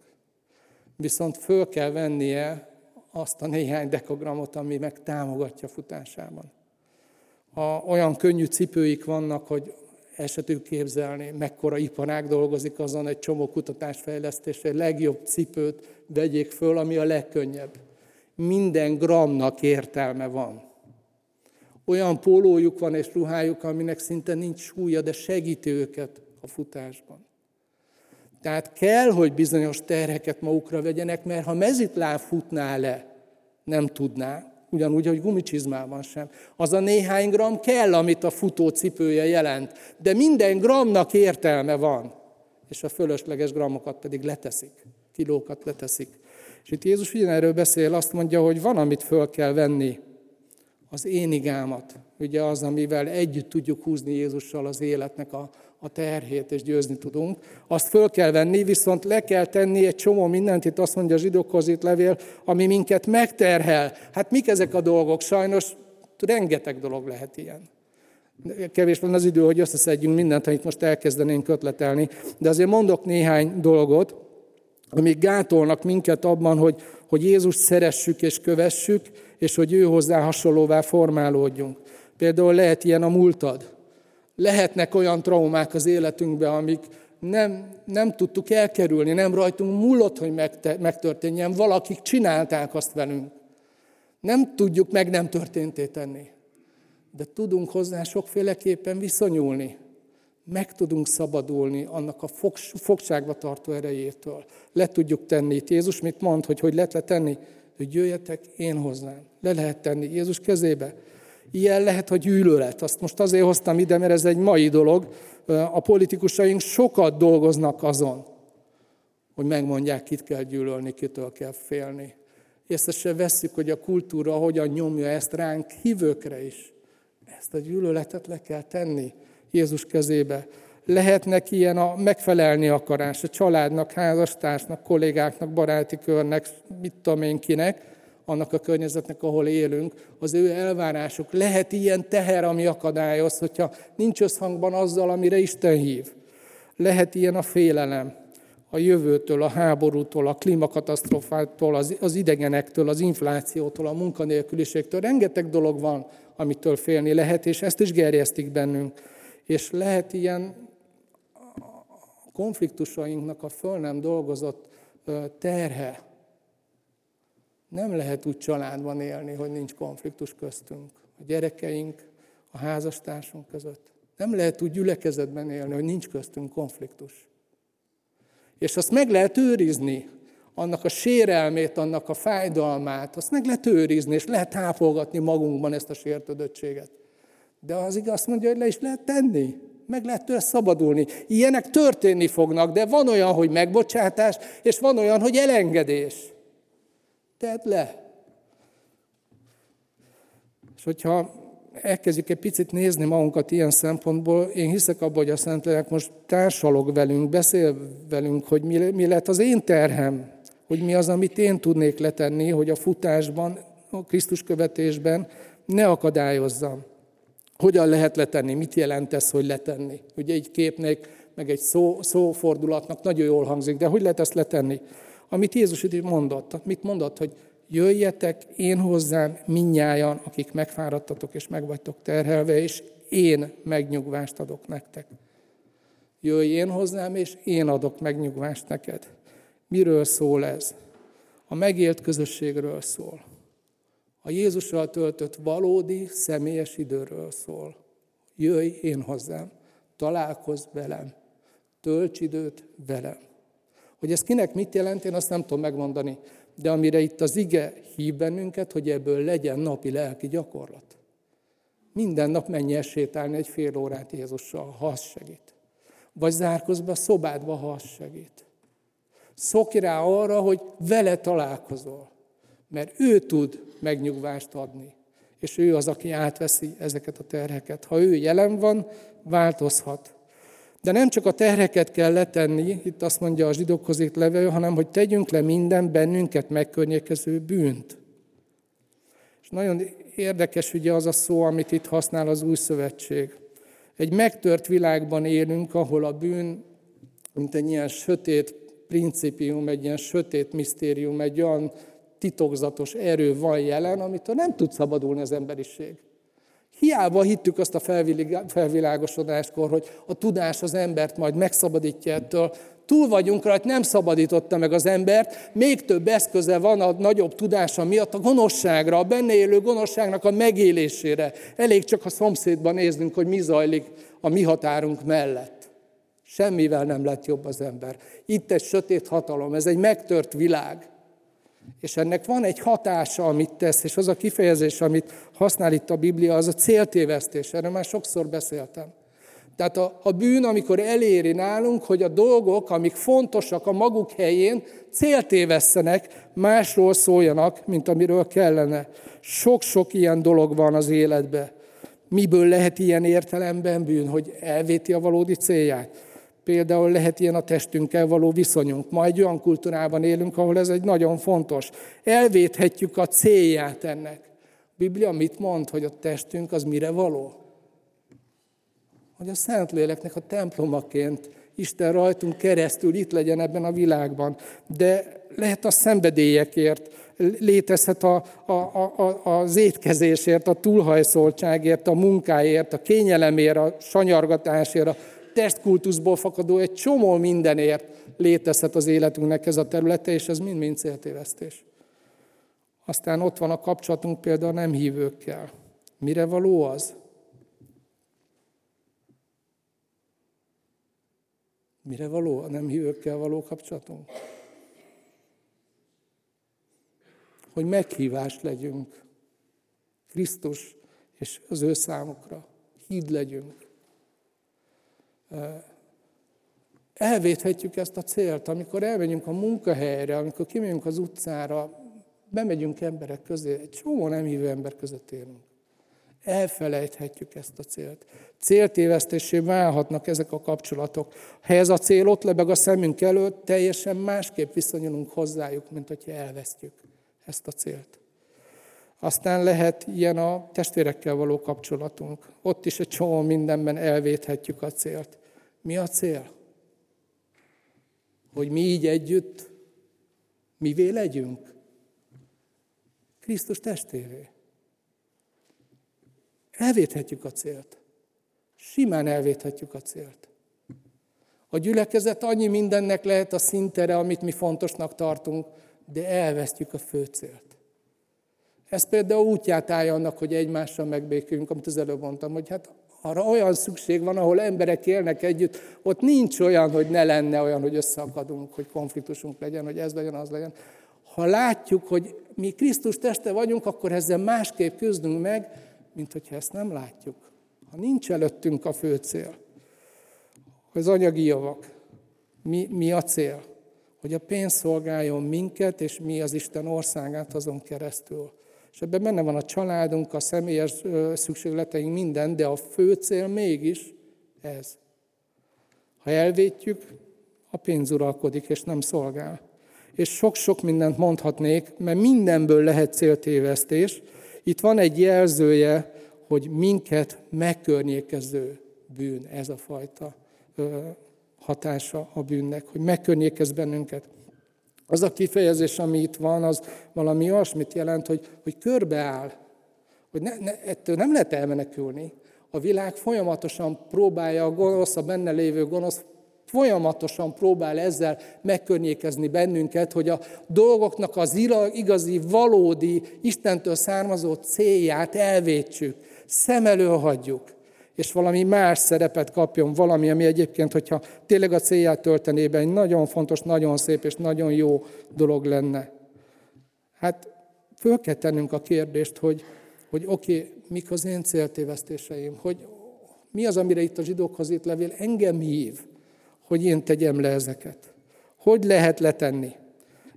Viszont föl kell vennie azt a néhány dekagramot, ami meg támogatja futásában. Ha olyan könnyű cipőik vannak, hogy esetük képzelni, mekkora iparág dolgozik azon, egy csomó kutatásfejlesztés, egy legjobb cipőt vegyék föl, ami a legkönnyebb. Minden gramnak értelme van. Olyan pólójuk van és ruhájuk, aminek szinte nincs súlya, de segíti őket a futásban. Tehát kell, hogy bizonyos terheket magukra vegyenek, mert ha mezitláb futná le, nem tudná, ugyanúgy, hogy gumicsizmában sem. Az a néhány gram kell, amit a futó cipője jelent, de minden gramnak értelme van, és a fölösleges gramokat pedig leteszik, kilókat leteszik. És itt Jézus ugyanerről beszél, azt mondja, hogy van, amit föl kell venni, az én igámat, ugye az, amivel együtt tudjuk húzni Jézussal az életnek a, a terhét, és győzni tudunk. Azt föl kell venni, viszont le kell tenni egy csomó mindent, itt azt mondja a zsidókhoz itt levél, ami minket megterhel. Hát mik ezek a dolgok? Sajnos rengeteg dolog lehet ilyen. Kevés van az idő, hogy összeszedjünk mindent, amit most elkezdenénk ötletelni, de azért mondok néhány dolgot, amik gátolnak minket abban, hogy, hogy Jézus szeressük és kövessük, és hogy ő hozzá hasonlóvá formálódjunk. Például lehet ilyen a múltad. Lehetnek olyan traumák az életünkben, amik nem, nem tudtuk elkerülni, nem rajtunk múlott, hogy megtörténjen. Valakik csinálták azt velünk. Nem tudjuk meg nem történté tenni. De tudunk hozzá sokféleképpen viszonyulni. Meg tudunk szabadulni annak a fogságba tartó erejétől. Le tudjuk tenni. Itt Jézus mit mond, hogy hogy lehet letenni? Hogy jöjjetek én hozzám. Le lehet tenni Jézus kezébe. Ilyen lehet, hogy gyűlölet. Azt most azért hoztam ide, mert ez egy mai dolog. A politikusaink sokat dolgoznak azon, hogy megmondják, kit kell gyűlölni, kitől kell félni. Észre se veszük, hogy a kultúra hogyan nyomja ezt ránk hívőkre is. Ezt a gyűlöletet le kell tenni Jézus kezébe. Lehetnek ilyen a megfelelni akarás a családnak, házastársnak, kollégáknak, baráti körnek, mit tudom én kinek, annak a környezetnek, ahol élünk, az ő elvárásuk. Lehet ilyen teher, ami akadályoz, hogyha nincs összhangban azzal, amire Isten hív. Lehet ilyen a félelem a jövőtől, a háborútól, a klímakatasztrofától, az, az idegenektől, az inflációtól, a munkanélküliségtől. Rengeteg dolog van, amitől félni lehet, és ezt is gerjesztik bennünk. És lehet ilyen konfliktusainknak a föl nem dolgozott terhe, nem lehet úgy családban élni, hogy nincs konfliktus köztünk. A gyerekeink, a házastársunk között. Nem lehet úgy gyülekezetben élni, hogy nincs köztünk konfliktus. És azt meg lehet őrizni, annak a sérelmét, annak a fájdalmát, azt meg lehet őrizni, és lehet tápolgatni magunkban ezt a sértődöttséget. De az igaz mondja, hogy le is lehet tenni. Meg lehet tőle szabadulni. Ilyenek történni fognak, de van olyan, hogy megbocsátás, és van olyan, hogy elengedés. Tedd le. És hogyha elkezdjük egy picit nézni magunkat ilyen szempontból, én hiszek abban, hogy a Szentlélek most társalog velünk, beszél velünk, hogy mi, mi lett az én terhem, hogy mi az, amit én tudnék letenni, hogy a futásban, a Krisztus követésben ne akadályozzam. Hogyan lehet letenni? Mit jelent ez, hogy letenni? Ugye egy képnek, meg egy szó, szófordulatnak nagyon jól hangzik, de hogy lehet ezt letenni? amit Jézus itt mondott. Mit mondott, hogy jöjjetek én hozzám minnyájan, akik megfáradtatok és megvagytok terhelve, és én megnyugvást adok nektek. Jöjj én hozzám, és én adok megnyugvást neked. Miről szól ez? A megélt közösségről szól. A Jézussal töltött valódi, személyes időről szól. Jöjj én hozzám, találkozz velem, tölts időt velem. Hogy ez kinek mit jelent, én azt nem tudom megmondani. De amire itt az ige hív bennünket, hogy ebből legyen napi lelki gyakorlat. Minden nap menj el sétálni egy fél órát Jézussal, ha az segít. Vagy zárkozz be a szobádba, ha az segít. Szokj rá arra, hogy vele találkozol. Mert ő tud megnyugvást adni. És ő az, aki átveszi ezeket a terheket. Ha ő jelen van, változhat. De nem csak a terheket kell letenni, itt azt mondja a zsidókhoz írt levelő, hanem hogy tegyünk le minden bennünket megkörnyékező bűnt. És nagyon érdekes ugye az a szó, amit itt használ az új szövetség. Egy megtört világban élünk, ahol a bűn, mint egy ilyen sötét principium, egy ilyen sötét misztérium, egy olyan titokzatos erő van jelen, amitől nem tud szabadulni az emberiség. Hiába hittük azt a felvilágosodáskor, hogy a tudás az embert majd megszabadítja ettől. Túl vagyunk rajta, nem szabadította meg az embert, még több eszköze van a nagyobb tudása miatt a gonoszságra, a benne élő gonoszságnak a megélésére. Elég csak a szomszédban néznünk, hogy mi zajlik a mi határunk mellett. Semmivel nem lett jobb az ember. Itt egy sötét hatalom, ez egy megtört világ. És ennek van egy hatása, amit tesz, és az a kifejezés, amit használ itt a Biblia, az a céltévesztés. Erről már sokszor beszéltem. Tehát a, a bűn, amikor eléri nálunk, hogy a dolgok, amik fontosak a maguk helyén, céltévesztenek, másról szóljanak, mint amiről kellene. Sok-sok ilyen dolog van az életben. Miből lehet ilyen értelemben bűn, hogy elvéti a valódi célját? Például lehet ilyen a testünkkel való viszonyunk. Ma egy olyan kultúrában élünk, ahol ez egy nagyon fontos. Elvéthetjük a célját ennek. A Biblia mit mond, hogy a testünk az mire való? Hogy a Szentléleknek a templomaként Isten rajtunk keresztül itt legyen ebben a világban. De lehet a szenvedélyekért, létezhet a, a, a, az étkezésért, a túlhajszoltságért, a munkáért, a kényelemért, a sanyargatásért, a testkultuszból fakadó egy csomó mindenért létezhet az életünknek ez a területe, és ez mind-mind céltévesztés. Aztán ott van a kapcsolatunk például nem hívőkkel. Mire való az? Mire való a nem hívőkkel való kapcsolatunk? Hogy meghívást legyünk Krisztus és az ő számukra. Híd legyünk elvéthetjük ezt a célt, amikor elmegyünk a munkahelyre, amikor kimegyünk az utcára, bemegyünk emberek közé, egy csomó nem hívő ember között élünk. Elfelejthetjük ezt a célt. Céltévesztésé válhatnak ezek a kapcsolatok. Ha ez a cél ott lebeg a szemünk előtt, teljesen másképp viszonyulunk hozzájuk, mint hogyha elvesztjük ezt a célt. Aztán lehet ilyen a testvérekkel való kapcsolatunk. Ott is egy csomó mindenben elvéthetjük a célt. Mi a cél? Hogy mi így együtt mivé legyünk? Krisztus testévé. Elvéthetjük a célt. Simán elvéthetjük a célt. A gyülekezet annyi mindennek lehet a szintere, amit mi fontosnak tartunk, de elvesztjük a fő célt. Ez például útját állja annak, hogy egymással megbéküljünk, amit az előbb mondtam, hogy hát arra olyan szükség van, ahol emberek élnek együtt, ott nincs olyan, hogy ne lenne olyan, hogy összeakadunk, hogy konfliktusunk legyen, hogy ez legyen, az legyen. Ha látjuk, hogy mi Krisztus teste vagyunk, akkor ezzel másképp küzdünk meg, mint hogyha ezt nem látjuk. Ha nincs előttünk a fő cél, az anyagi javak, mi, mi a cél? Hogy a pénz szolgáljon minket, és mi az Isten országát azon keresztül. És ebben benne van a családunk, a személyes szükségleteink, minden, de a fő cél mégis ez. Ha elvétjük, a pénz uralkodik, és nem szolgál. És sok-sok mindent mondhatnék, mert mindenből lehet céltévesztés. Itt van egy jelzője, hogy minket megkörnyékező bűn, ez a fajta hatása a bűnnek, hogy megkörnyékez bennünket. Az a kifejezés, ami itt van, az valami olyasmit jelent, hogy, hogy körbeáll. Hogy ne, ne, ettől nem lehet elmenekülni. A világ folyamatosan próbálja a gonosz, a benne lévő gonosz folyamatosan próbál ezzel megkörnyékezni bennünket, hogy a dolgoknak az igazi, valódi, Istentől származó célját elvétsük, szem elől hagyjuk, és valami más szerepet kapjon, valami, ami egyébként, hogyha tényleg a célját töltené be, egy nagyon fontos, nagyon szép és nagyon jó dolog lenne. Hát föl kell tennünk a kérdést, hogy, hogy oké, okay, mik az én céltévesztéseim, hogy mi az, amire itt a zsidókhoz írt levél engem hív, hogy én tegyem le ezeket. Hogy lehet letenni?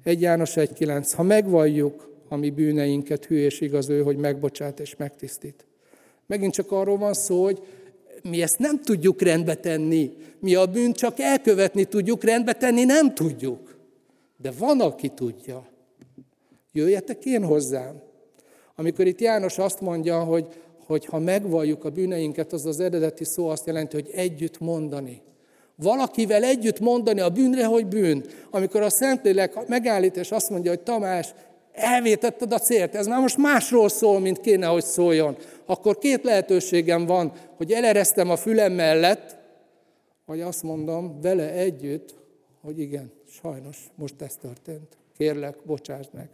Egy János 1.9. Ha megvalljuk a mi bűneinket, hű és igaz ő, hogy megbocsát és megtisztít. Megint csak arról van szó, hogy mi ezt nem tudjuk rendbe tenni. Mi a bűnt csak elkövetni tudjuk, rendbe tenni nem tudjuk. De van, aki tudja. Jöjjetek én hozzám. Amikor itt János azt mondja, hogy, hogy ha megvalljuk a bűneinket, az az eredeti szó azt jelenti, hogy együtt mondani. Valakivel együtt mondani a bűnre, hogy bűn. Amikor a Szentlélek megállít, és azt mondja, hogy Tamás, elvétetted a célt, ez már most másról szól, mint kéne, hogy szóljon. Akkor két lehetőségem van, hogy eleresztem a fülem mellett, vagy azt mondom vele együtt, hogy igen, sajnos most ez történt. Kérlek, bocsásd meg.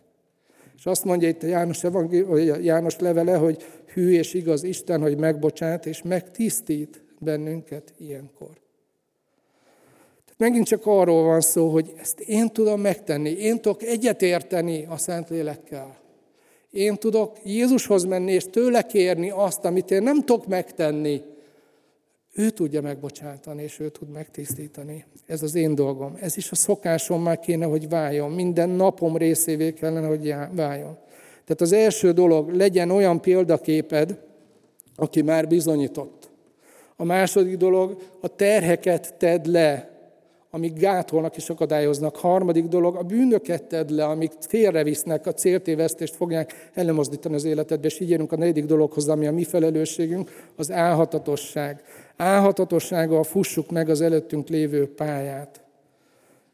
És azt mondja itt a János, a János levele, hogy hű és igaz Isten, hogy megbocsát és megtisztít bennünket ilyenkor. Megint csak arról van szó, hogy ezt én tudom megtenni, én tudok egyetérteni a Szentlélekkel. Én tudok Jézushoz menni és tőle kérni azt, amit én nem tudok megtenni. Ő tudja megbocsátani, és ő tud megtisztítani. Ez az én dolgom. Ez is a szokásom már kéne, hogy váljon. Minden napom részévé kellene, hogy váljon. Tehát az első dolog, legyen olyan példaképed, aki már bizonyított. A második dolog, a terheket tedd le amik gátolnak és akadályoznak. Harmadik dolog, a bűnöket tedd le, amik félrevisznek, a céltévesztést fogják ellemozdítani az életedbe, és így érünk a negyedik dologhoz, ami a mi felelősségünk, az álhatatosság. Álhatatossággal fussuk meg az előttünk lévő pályát.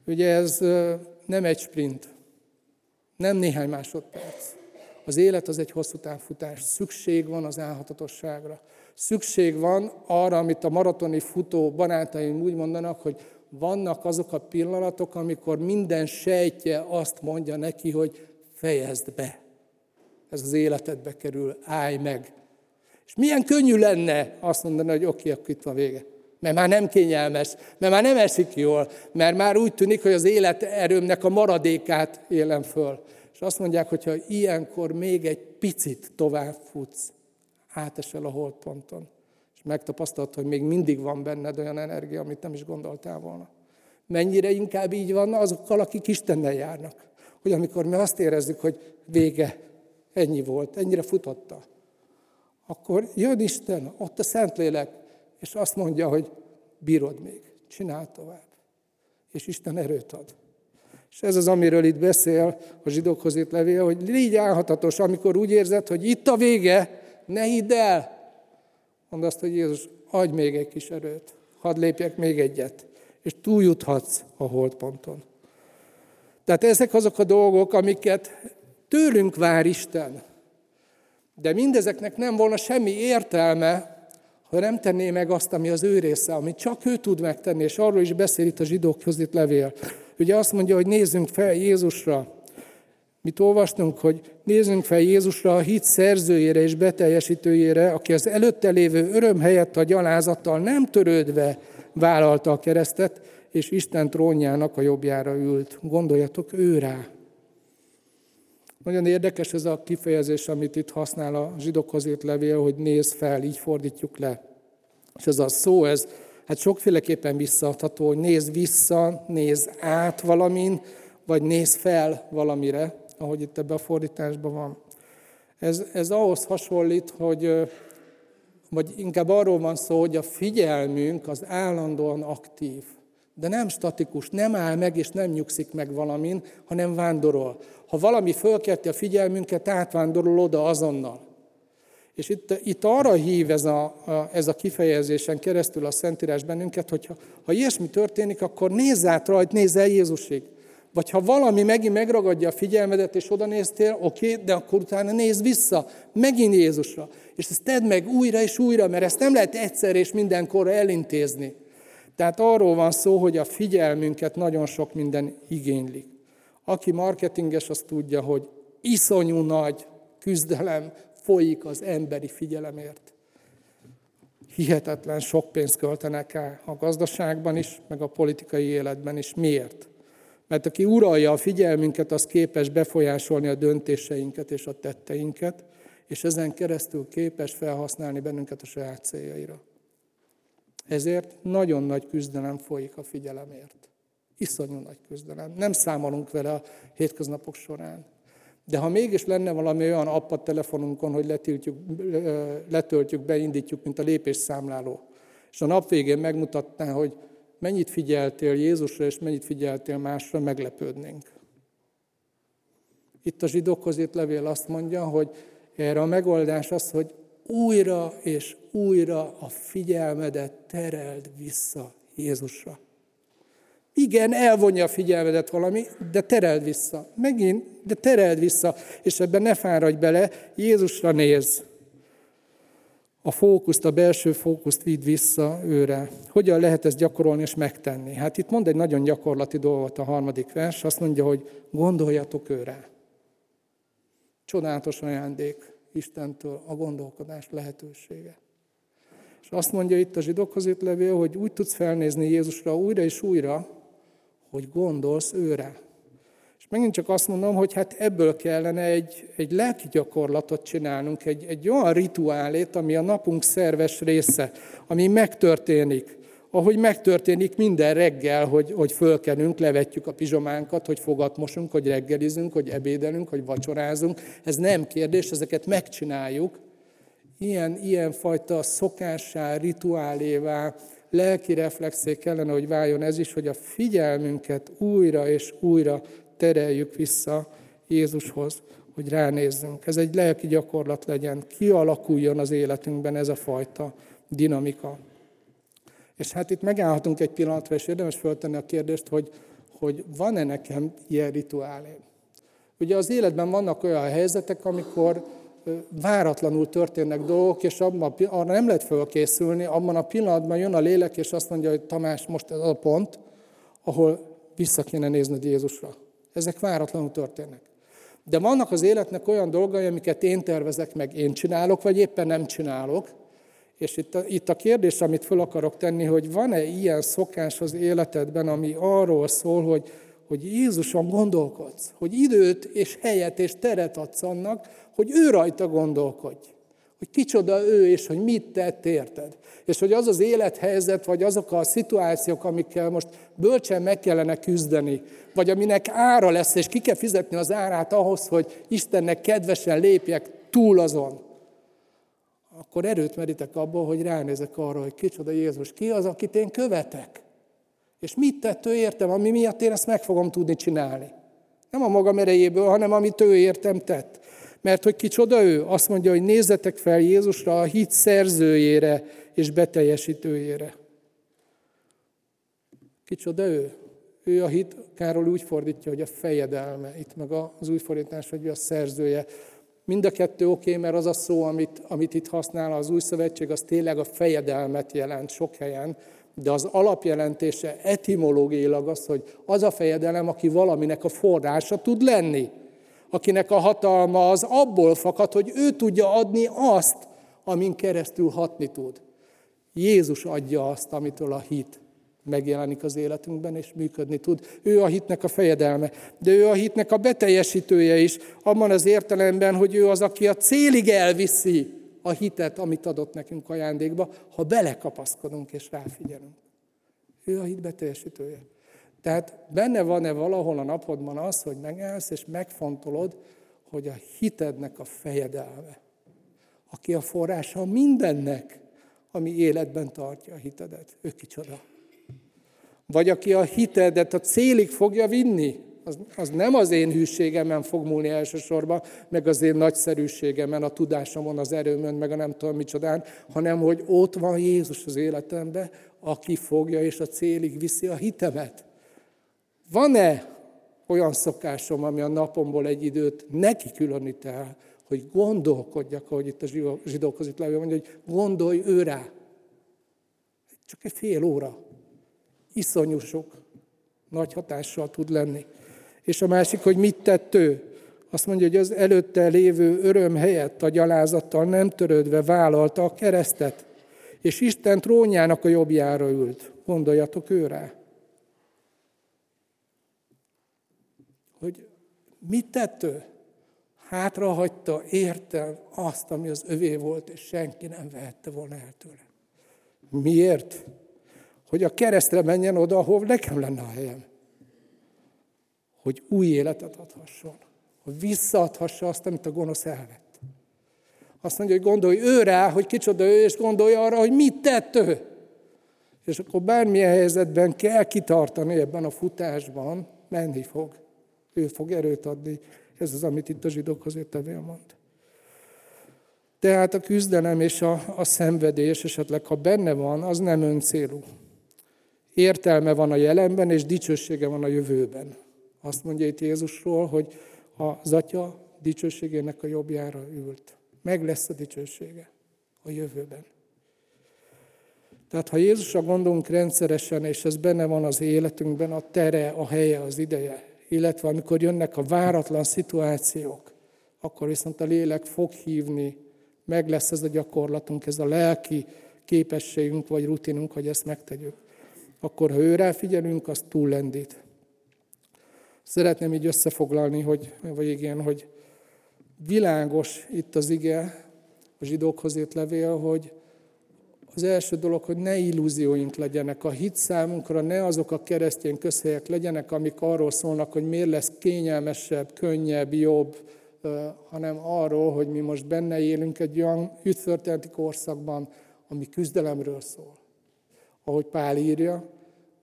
Ugye ez nem egy sprint, nem néhány másodperc. Az élet az egy hosszú távfutás. Szükség van az álhatatosságra. Szükség van arra, amit a maratoni futó barátaim úgy mondanak, hogy vannak azok a pillanatok, amikor minden sejtje azt mondja neki, hogy fejezd be. Ez az életedbe kerül, állj meg. És milyen könnyű lenne azt mondani, hogy oké, akkor itt van vége. Mert már nem kényelmes, mert már nem esik jól, mert már úgy tűnik, hogy az élet erőmnek a maradékát élem föl. És azt mondják, hogy ha ilyenkor még egy picit tovább futsz, átesel a holdponton megtapasztalt, hogy még mindig van benned olyan energia, amit nem is gondoltál volna. Mennyire inkább így van azokkal, akik Istennel járnak. Hogy amikor mi azt érezzük, hogy vége, ennyi volt, ennyire futotta, akkor jön Isten, ott a Szentlélek, és azt mondja, hogy bírod még, csinál tovább. És Isten erőt ad. És ez az, amiről itt beszél a zsidókhoz itt levél, hogy légy álhatatos, amikor úgy érzed, hogy itt a vége, ne hidd el, Mondd azt, hogy Jézus, adj még egy kis erőt, hadd lépjek még egyet, és túljuthatsz a holdponton. Tehát ezek azok a dolgok, amiket tőlünk vár Isten. De mindezeknek nem volna semmi értelme, ha nem tenné meg azt, ami az ő része, amit csak ő tud megtenni, és arról is beszél itt a zsidókhoz itt levél. Ugye azt mondja, hogy nézzünk fel Jézusra, Mit olvastunk, hogy nézzünk fel Jézusra, a hit szerzőjére és beteljesítőjére, aki az előtte lévő öröm helyett a gyalázattal nem törődve vállalta a keresztet, és Isten trónjának a jobbjára ült. Gondoljatok ő rá. Nagyon érdekes ez a kifejezés, amit itt használ a zsidokhoz írt levél, hogy néz fel, így fordítjuk le. És ez a szó, ez hát sokféleképpen visszaadható, hogy néz vissza, néz át valamin, vagy néz fel valamire ahogy itt ebben a fordításban van. Ez, ez ahhoz hasonlít, hogy, vagy inkább arról van szó, hogy a figyelmünk az állandóan aktív, de nem statikus, nem áll meg és nem nyugszik meg valamin, hanem vándorol. Ha valami fölkelti a figyelmünket, átvándorol oda azonnal. És itt, itt arra hív ez a, a, ez a kifejezésen keresztül a Szentírás bennünket, hogy ha, ha ilyesmi történik, akkor nézz át rajt, nézz el Jézusig. Vagy ha valami megint megragadja a figyelmedet, és oda néztél, oké, de akkor utána nézz vissza, megint Jézusra. És ezt tedd meg újra és újra, mert ezt nem lehet egyszer és mindenkorra elintézni. Tehát arról van szó, hogy a figyelmünket nagyon sok minden igényli. Aki marketinges, az tudja, hogy iszonyú nagy küzdelem folyik az emberi figyelemért. Hihetetlen sok pénzt költenek el a gazdaságban is, meg a politikai életben is. Miért? Mert aki uralja a figyelmünket, az képes befolyásolni a döntéseinket és a tetteinket, és ezen keresztül képes felhasználni bennünket a saját céljaira. Ezért nagyon nagy küzdelem folyik a figyelemért. Iszonyú nagy küzdelem. Nem számolunk vele a hétköznapok során. De ha mégis lenne valami olyan app a telefonunkon, hogy letiltjuk, letöltjük, beindítjuk, mint a lépésszámláló, és a nap végén megmutatná, hogy mennyit figyeltél Jézusra, és mennyit figyeltél másra, meglepődnénk. Itt a zsidókhoz írt levél azt mondja, hogy erre a megoldás az, hogy újra és újra a figyelmedet tereld vissza Jézusra. Igen, elvonja a figyelmedet valami, de tereld vissza. Megint, de tereld vissza, és ebben ne fáradj bele, Jézusra néz. A fókuszt, a belső fókuszt vidd vissza őre. Hogyan lehet ezt gyakorolni és megtenni? Hát itt mond egy nagyon gyakorlati dolgot a harmadik vers, azt mondja, hogy gondoljatok őre. Csodálatos ajándék Istentől a gondolkodás lehetősége. És azt mondja itt a zsidókhoz itt levél, hogy úgy tudsz felnézni Jézusra újra és újra, hogy gondolsz őre. És megint csak azt mondom, hogy hát ebből kellene egy, egy lelki gyakorlatot csinálnunk, egy, egy olyan rituálét, ami a napunk szerves része, ami megtörténik. Ahogy megtörténik minden reggel, hogy, hogy fölkenünk, levetjük a pizsománkat, hogy fogatmosunk, hogy reggelizünk, hogy ebédelünk, hogy vacsorázunk. Ez nem kérdés, ezeket megcsináljuk. Ilyen, ilyen fajta szokássá, rituálévá, lelki reflexé kellene, hogy váljon ez is, hogy a figyelmünket újra és újra tereljük vissza Jézushoz, hogy ránézzünk. Ez egy lelki gyakorlat legyen, kialakuljon az életünkben ez a fajta dinamika. És hát itt megállhatunk egy pillanatra, és érdemes föltenni a kérdést, hogy, hogy van-e nekem ilyen rituálé. Ugye az életben vannak olyan helyzetek, amikor váratlanul történnek dolgok, és abban, arra nem lehet fölkészülni, abban a pillanatban jön a lélek, és azt mondja, hogy Tamás, most ez a pont, ahol vissza kéne nézned Jézusra. Ezek váratlanul történnek. De vannak az életnek olyan dolgai, amiket én tervezek, meg én csinálok, vagy éppen nem csinálok. És itt a, itt a kérdés, amit föl akarok tenni, hogy van-e ilyen szokás az életedben, ami arról szól, hogy, hogy Jézuson gondolkodsz, hogy időt és helyet és teret adsz annak, hogy ő rajta gondolkodj. Hogy kicsoda ő, és hogy mit tett, érted? És hogy az az élethelyzet, vagy azok a szituációk, amikkel most bölcsen meg kellene küzdeni, vagy aminek ára lesz, és ki kell fizetni az árát ahhoz, hogy Istennek kedvesen lépjek túl azon, akkor erőt merítek abból, hogy ránézek arra, hogy kicsoda Jézus, ki az, akit én követek. És mit tett ő értem, ami miatt én ezt meg fogom tudni csinálni. Nem a magam erejéből, hanem amit ő értem tett. Mert hogy kicsoda ő? Azt mondja, hogy nézzetek fel Jézusra, a hit szerzőjére és beteljesítőjére. Kicsoda ő? Ő a hit, Károly úgy fordítja, hogy a fejedelme. Itt meg az új fordítás, hogy a szerzője. Mind a kettő oké, okay, mert az a szó, amit, amit itt használ az új szövetség, az tényleg a fejedelmet jelent sok helyen, de az alapjelentése etimológiailag az, hogy az a fejedelem, aki valaminek a forrása tud lenni akinek a hatalma az abból fakad, hogy ő tudja adni azt, amin keresztül hatni tud. Jézus adja azt, amitől a hit megjelenik az életünkben, és működni tud. Ő a hitnek a fejedelme, de ő a hitnek a beteljesítője is, abban az értelemben, hogy ő az, aki a célig elviszi a hitet, amit adott nekünk ajándékba, ha belekapaszkodunk és ráfigyelünk. Ő a hit beteljesítője. Tehát benne van-e valahol a napodban az, hogy megállsz és megfontolod, hogy a hitednek a fejedelme, aki a forrása mindennek, ami életben tartja a hitedet. Ő kicsoda. Vagy aki a hitedet a célig fogja vinni, az, az nem az én hűségemen fog múlni elsősorban, meg az én nagyszerűségemen, a tudásomon, az erőmön, meg a nem tudom micsodán, hanem hogy ott van Jézus az életemben, aki fogja és a célig viszi a hitemet. Van-e olyan szokásom, ami a napomból egy időt neki különít el, hogy gondolkodjak, ahogy itt a zsidókhoz itt levél mondja, hogy gondolj ő rá. Csak egy fél óra. Iszonyú sok. Nagy hatással tud lenni. És a másik, hogy mit tett ő? Azt mondja, hogy az előtte lévő öröm helyett a gyalázattal nem törődve vállalta a keresztet, és Isten trónjának a jobbjára ült. Gondoljatok őre. Hogy mit tett ő? Hátrahagyta, értem azt, ami az övé volt, és senki nem vehette volna el tőle. Miért? Hogy a keresztre menjen oda, ahol nekem lenne a helyem. Hogy új életet adhasson. Hogy visszaadhassa azt, amit a gonosz elvett. Azt mondja, hogy gondolj ő rá, hogy kicsoda ő, és gondolj arra, hogy mit tett ő. És akkor bármilyen helyzetben kell kitartani ebben a futásban, menni fog. Ő fog erőt adni. Ez az, amit itt a zsidók azért tevél mond. Tehát a küzdelem és a, a szenvedés, esetleg ha benne van, az nem öncélú. Értelme van a jelenben, és dicsősége van a jövőben. Azt mondja itt Jézusról, hogy az Atya dicsőségének a jobbjára ült. Meg lesz a dicsősége a jövőben. Tehát ha Jézusra gondolunk rendszeresen, és ez benne van az életünkben, a tere, a helye, az ideje, illetve amikor jönnek a váratlan szituációk, akkor viszont a lélek fog hívni, meg lesz ez a gyakorlatunk, ez a lelki képességünk vagy rutinunk, hogy ezt megtegyük. Akkor, ha őre figyelünk, az túllendít. Szeretném így összefoglalni, hogy, vagy igen, hogy világos itt az ige, a zsidókhoz írt levél, hogy az első dolog, hogy ne illúzióink legyenek. A hit számunkra ne azok a keresztény közhelyek legyenek, amik arról szólnak, hogy miért lesz kényelmesebb, könnyebb, jobb, hanem arról, hogy mi most benne élünk egy olyan üdvörténeti korszakban, ami küzdelemről szól. Ahogy Pál írja,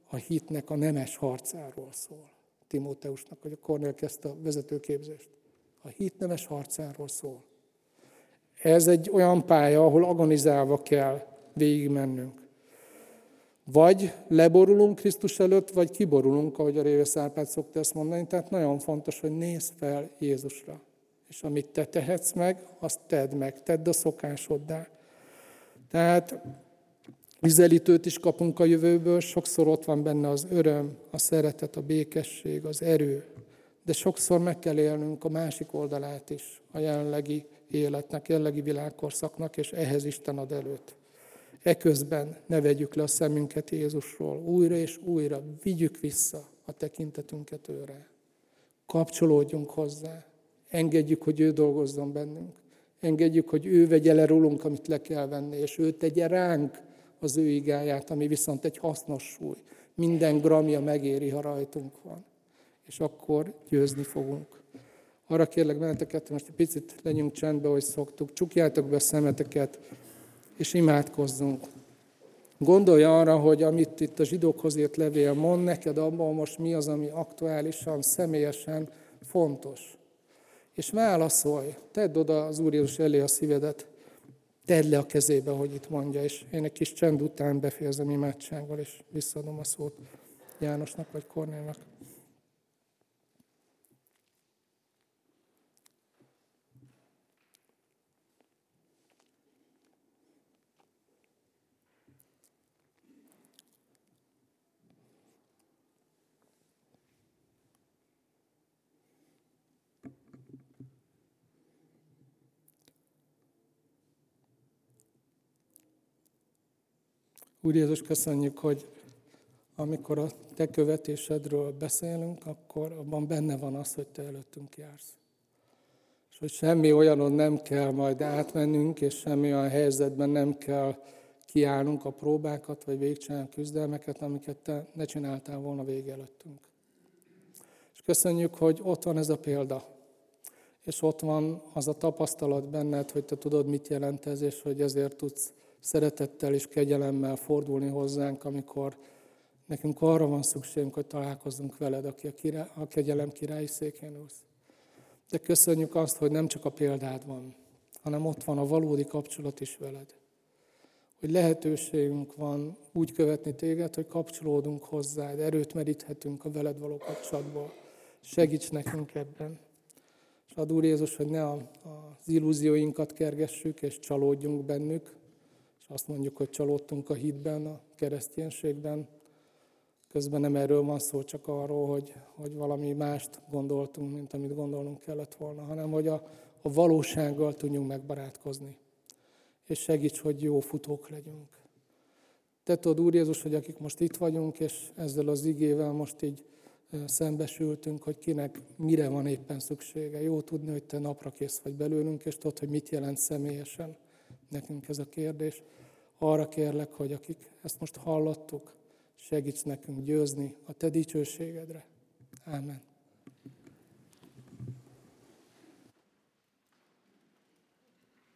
a hitnek a nemes harcáról szól. Timóteusnak, hogy a Kornél kezdte a vezetőképzést. A hit nemes harcáról szól. Ez egy olyan pálya, ahol agonizálva kell végigmennünk. Vagy leborulunk Krisztus előtt, vagy kiborulunk, ahogy a Révész Árpád szokta ezt mondani. Tehát nagyon fontos, hogy nézz fel Jézusra. És amit te tehetsz meg, azt tedd meg, tedd a szokásoddá. Tehát Üzelítőt is kapunk a jövőből, sokszor ott van benne az öröm, a szeretet, a békesség, az erő, de sokszor meg kell élnünk a másik oldalát is, a jelenlegi életnek, jelenlegi világkorszaknak, és ehhez Isten ad előtt. Eközben ne vegyük le a szemünket Jézusról, újra és újra vigyük vissza a tekintetünket őre. Kapcsolódjunk hozzá, engedjük, hogy ő dolgozzon bennünk. Engedjük, hogy ő vegye le rólunk, amit le kell venni, és ő tegye ránk az ő igáját, ami viszont egy hasznos súly. Minden gramja megéri, ha rajtunk van. És akkor győzni fogunk. Arra kérlek benneteket, most egy picit legyünk csendbe, hogy szoktuk. Csukjátok be a szemeteket, és imádkozzunk. Gondolj arra, hogy amit itt a zsidókhoz írt levél mond neked abban most mi az, ami aktuálisan, személyesen fontos. És válaszolj, tedd oda az Úr Jézus elé a szívedet, tedd le a kezébe, hogy itt mondja, és én egy kis csend után befejezem imádsággal, és visszaadom a szót Jánosnak vagy Kornélnak. Úr Jézus, köszönjük, hogy amikor a te követésedről beszélünk, akkor abban benne van az, hogy te előttünk jársz. És hogy semmi olyanon nem kell majd átmennünk, és semmi olyan helyzetben nem kell kiállnunk a próbákat, vagy végcsinálni küzdelmeket, amiket te ne csináltál volna vég előttünk. És köszönjük, hogy ott van ez a példa, és ott van az a tapasztalat benned, hogy te tudod, mit jelent ez, és hogy ezért tudsz szeretettel és kegyelemmel fordulni hozzánk, amikor nekünk arra van szükségünk, hogy találkozzunk veled, aki a, király, a kegyelem királyi székén ülsz. De köszönjük azt, hogy nem csak a példád van, hanem ott van a valódi kapcsolat is veled. Hogy lehetőségünk van úgy követni téged, hogy kapcsolódunk hozzád, erőt meríthetünk a veled való kapcsolatból. Segíts nekünk ebben. És ad Úr Jézus, hogy ne az illúzióinkat kergessük és csalódjunk bennük, azt mondjuk, hogy csalódtunk a hitben, a kereszténységben. közben nem erről van szó, csak arról, hogy, hogy valami mást gondoltunk, mint amit gondolnunk kellett volna, hanem hogy a, a valósággal tudjunk megbarátkozni. És segíts, hogy jó futók legyünk. Te tudod, Úr Jézus, hogy akik most itt vagyunk, és ezzel az igével most így szembesültünk, hogy kinek mire van éppen szüksége. Jó tudni, hogy te napra kész vagy belőlünk, és tudod, hogy mit jelent személyesen nekünk ez a kérdés. Arra kérlek, hogy akik ezt most hallottuk, segíts nekünk győzni a te dicsőségedre. Amen.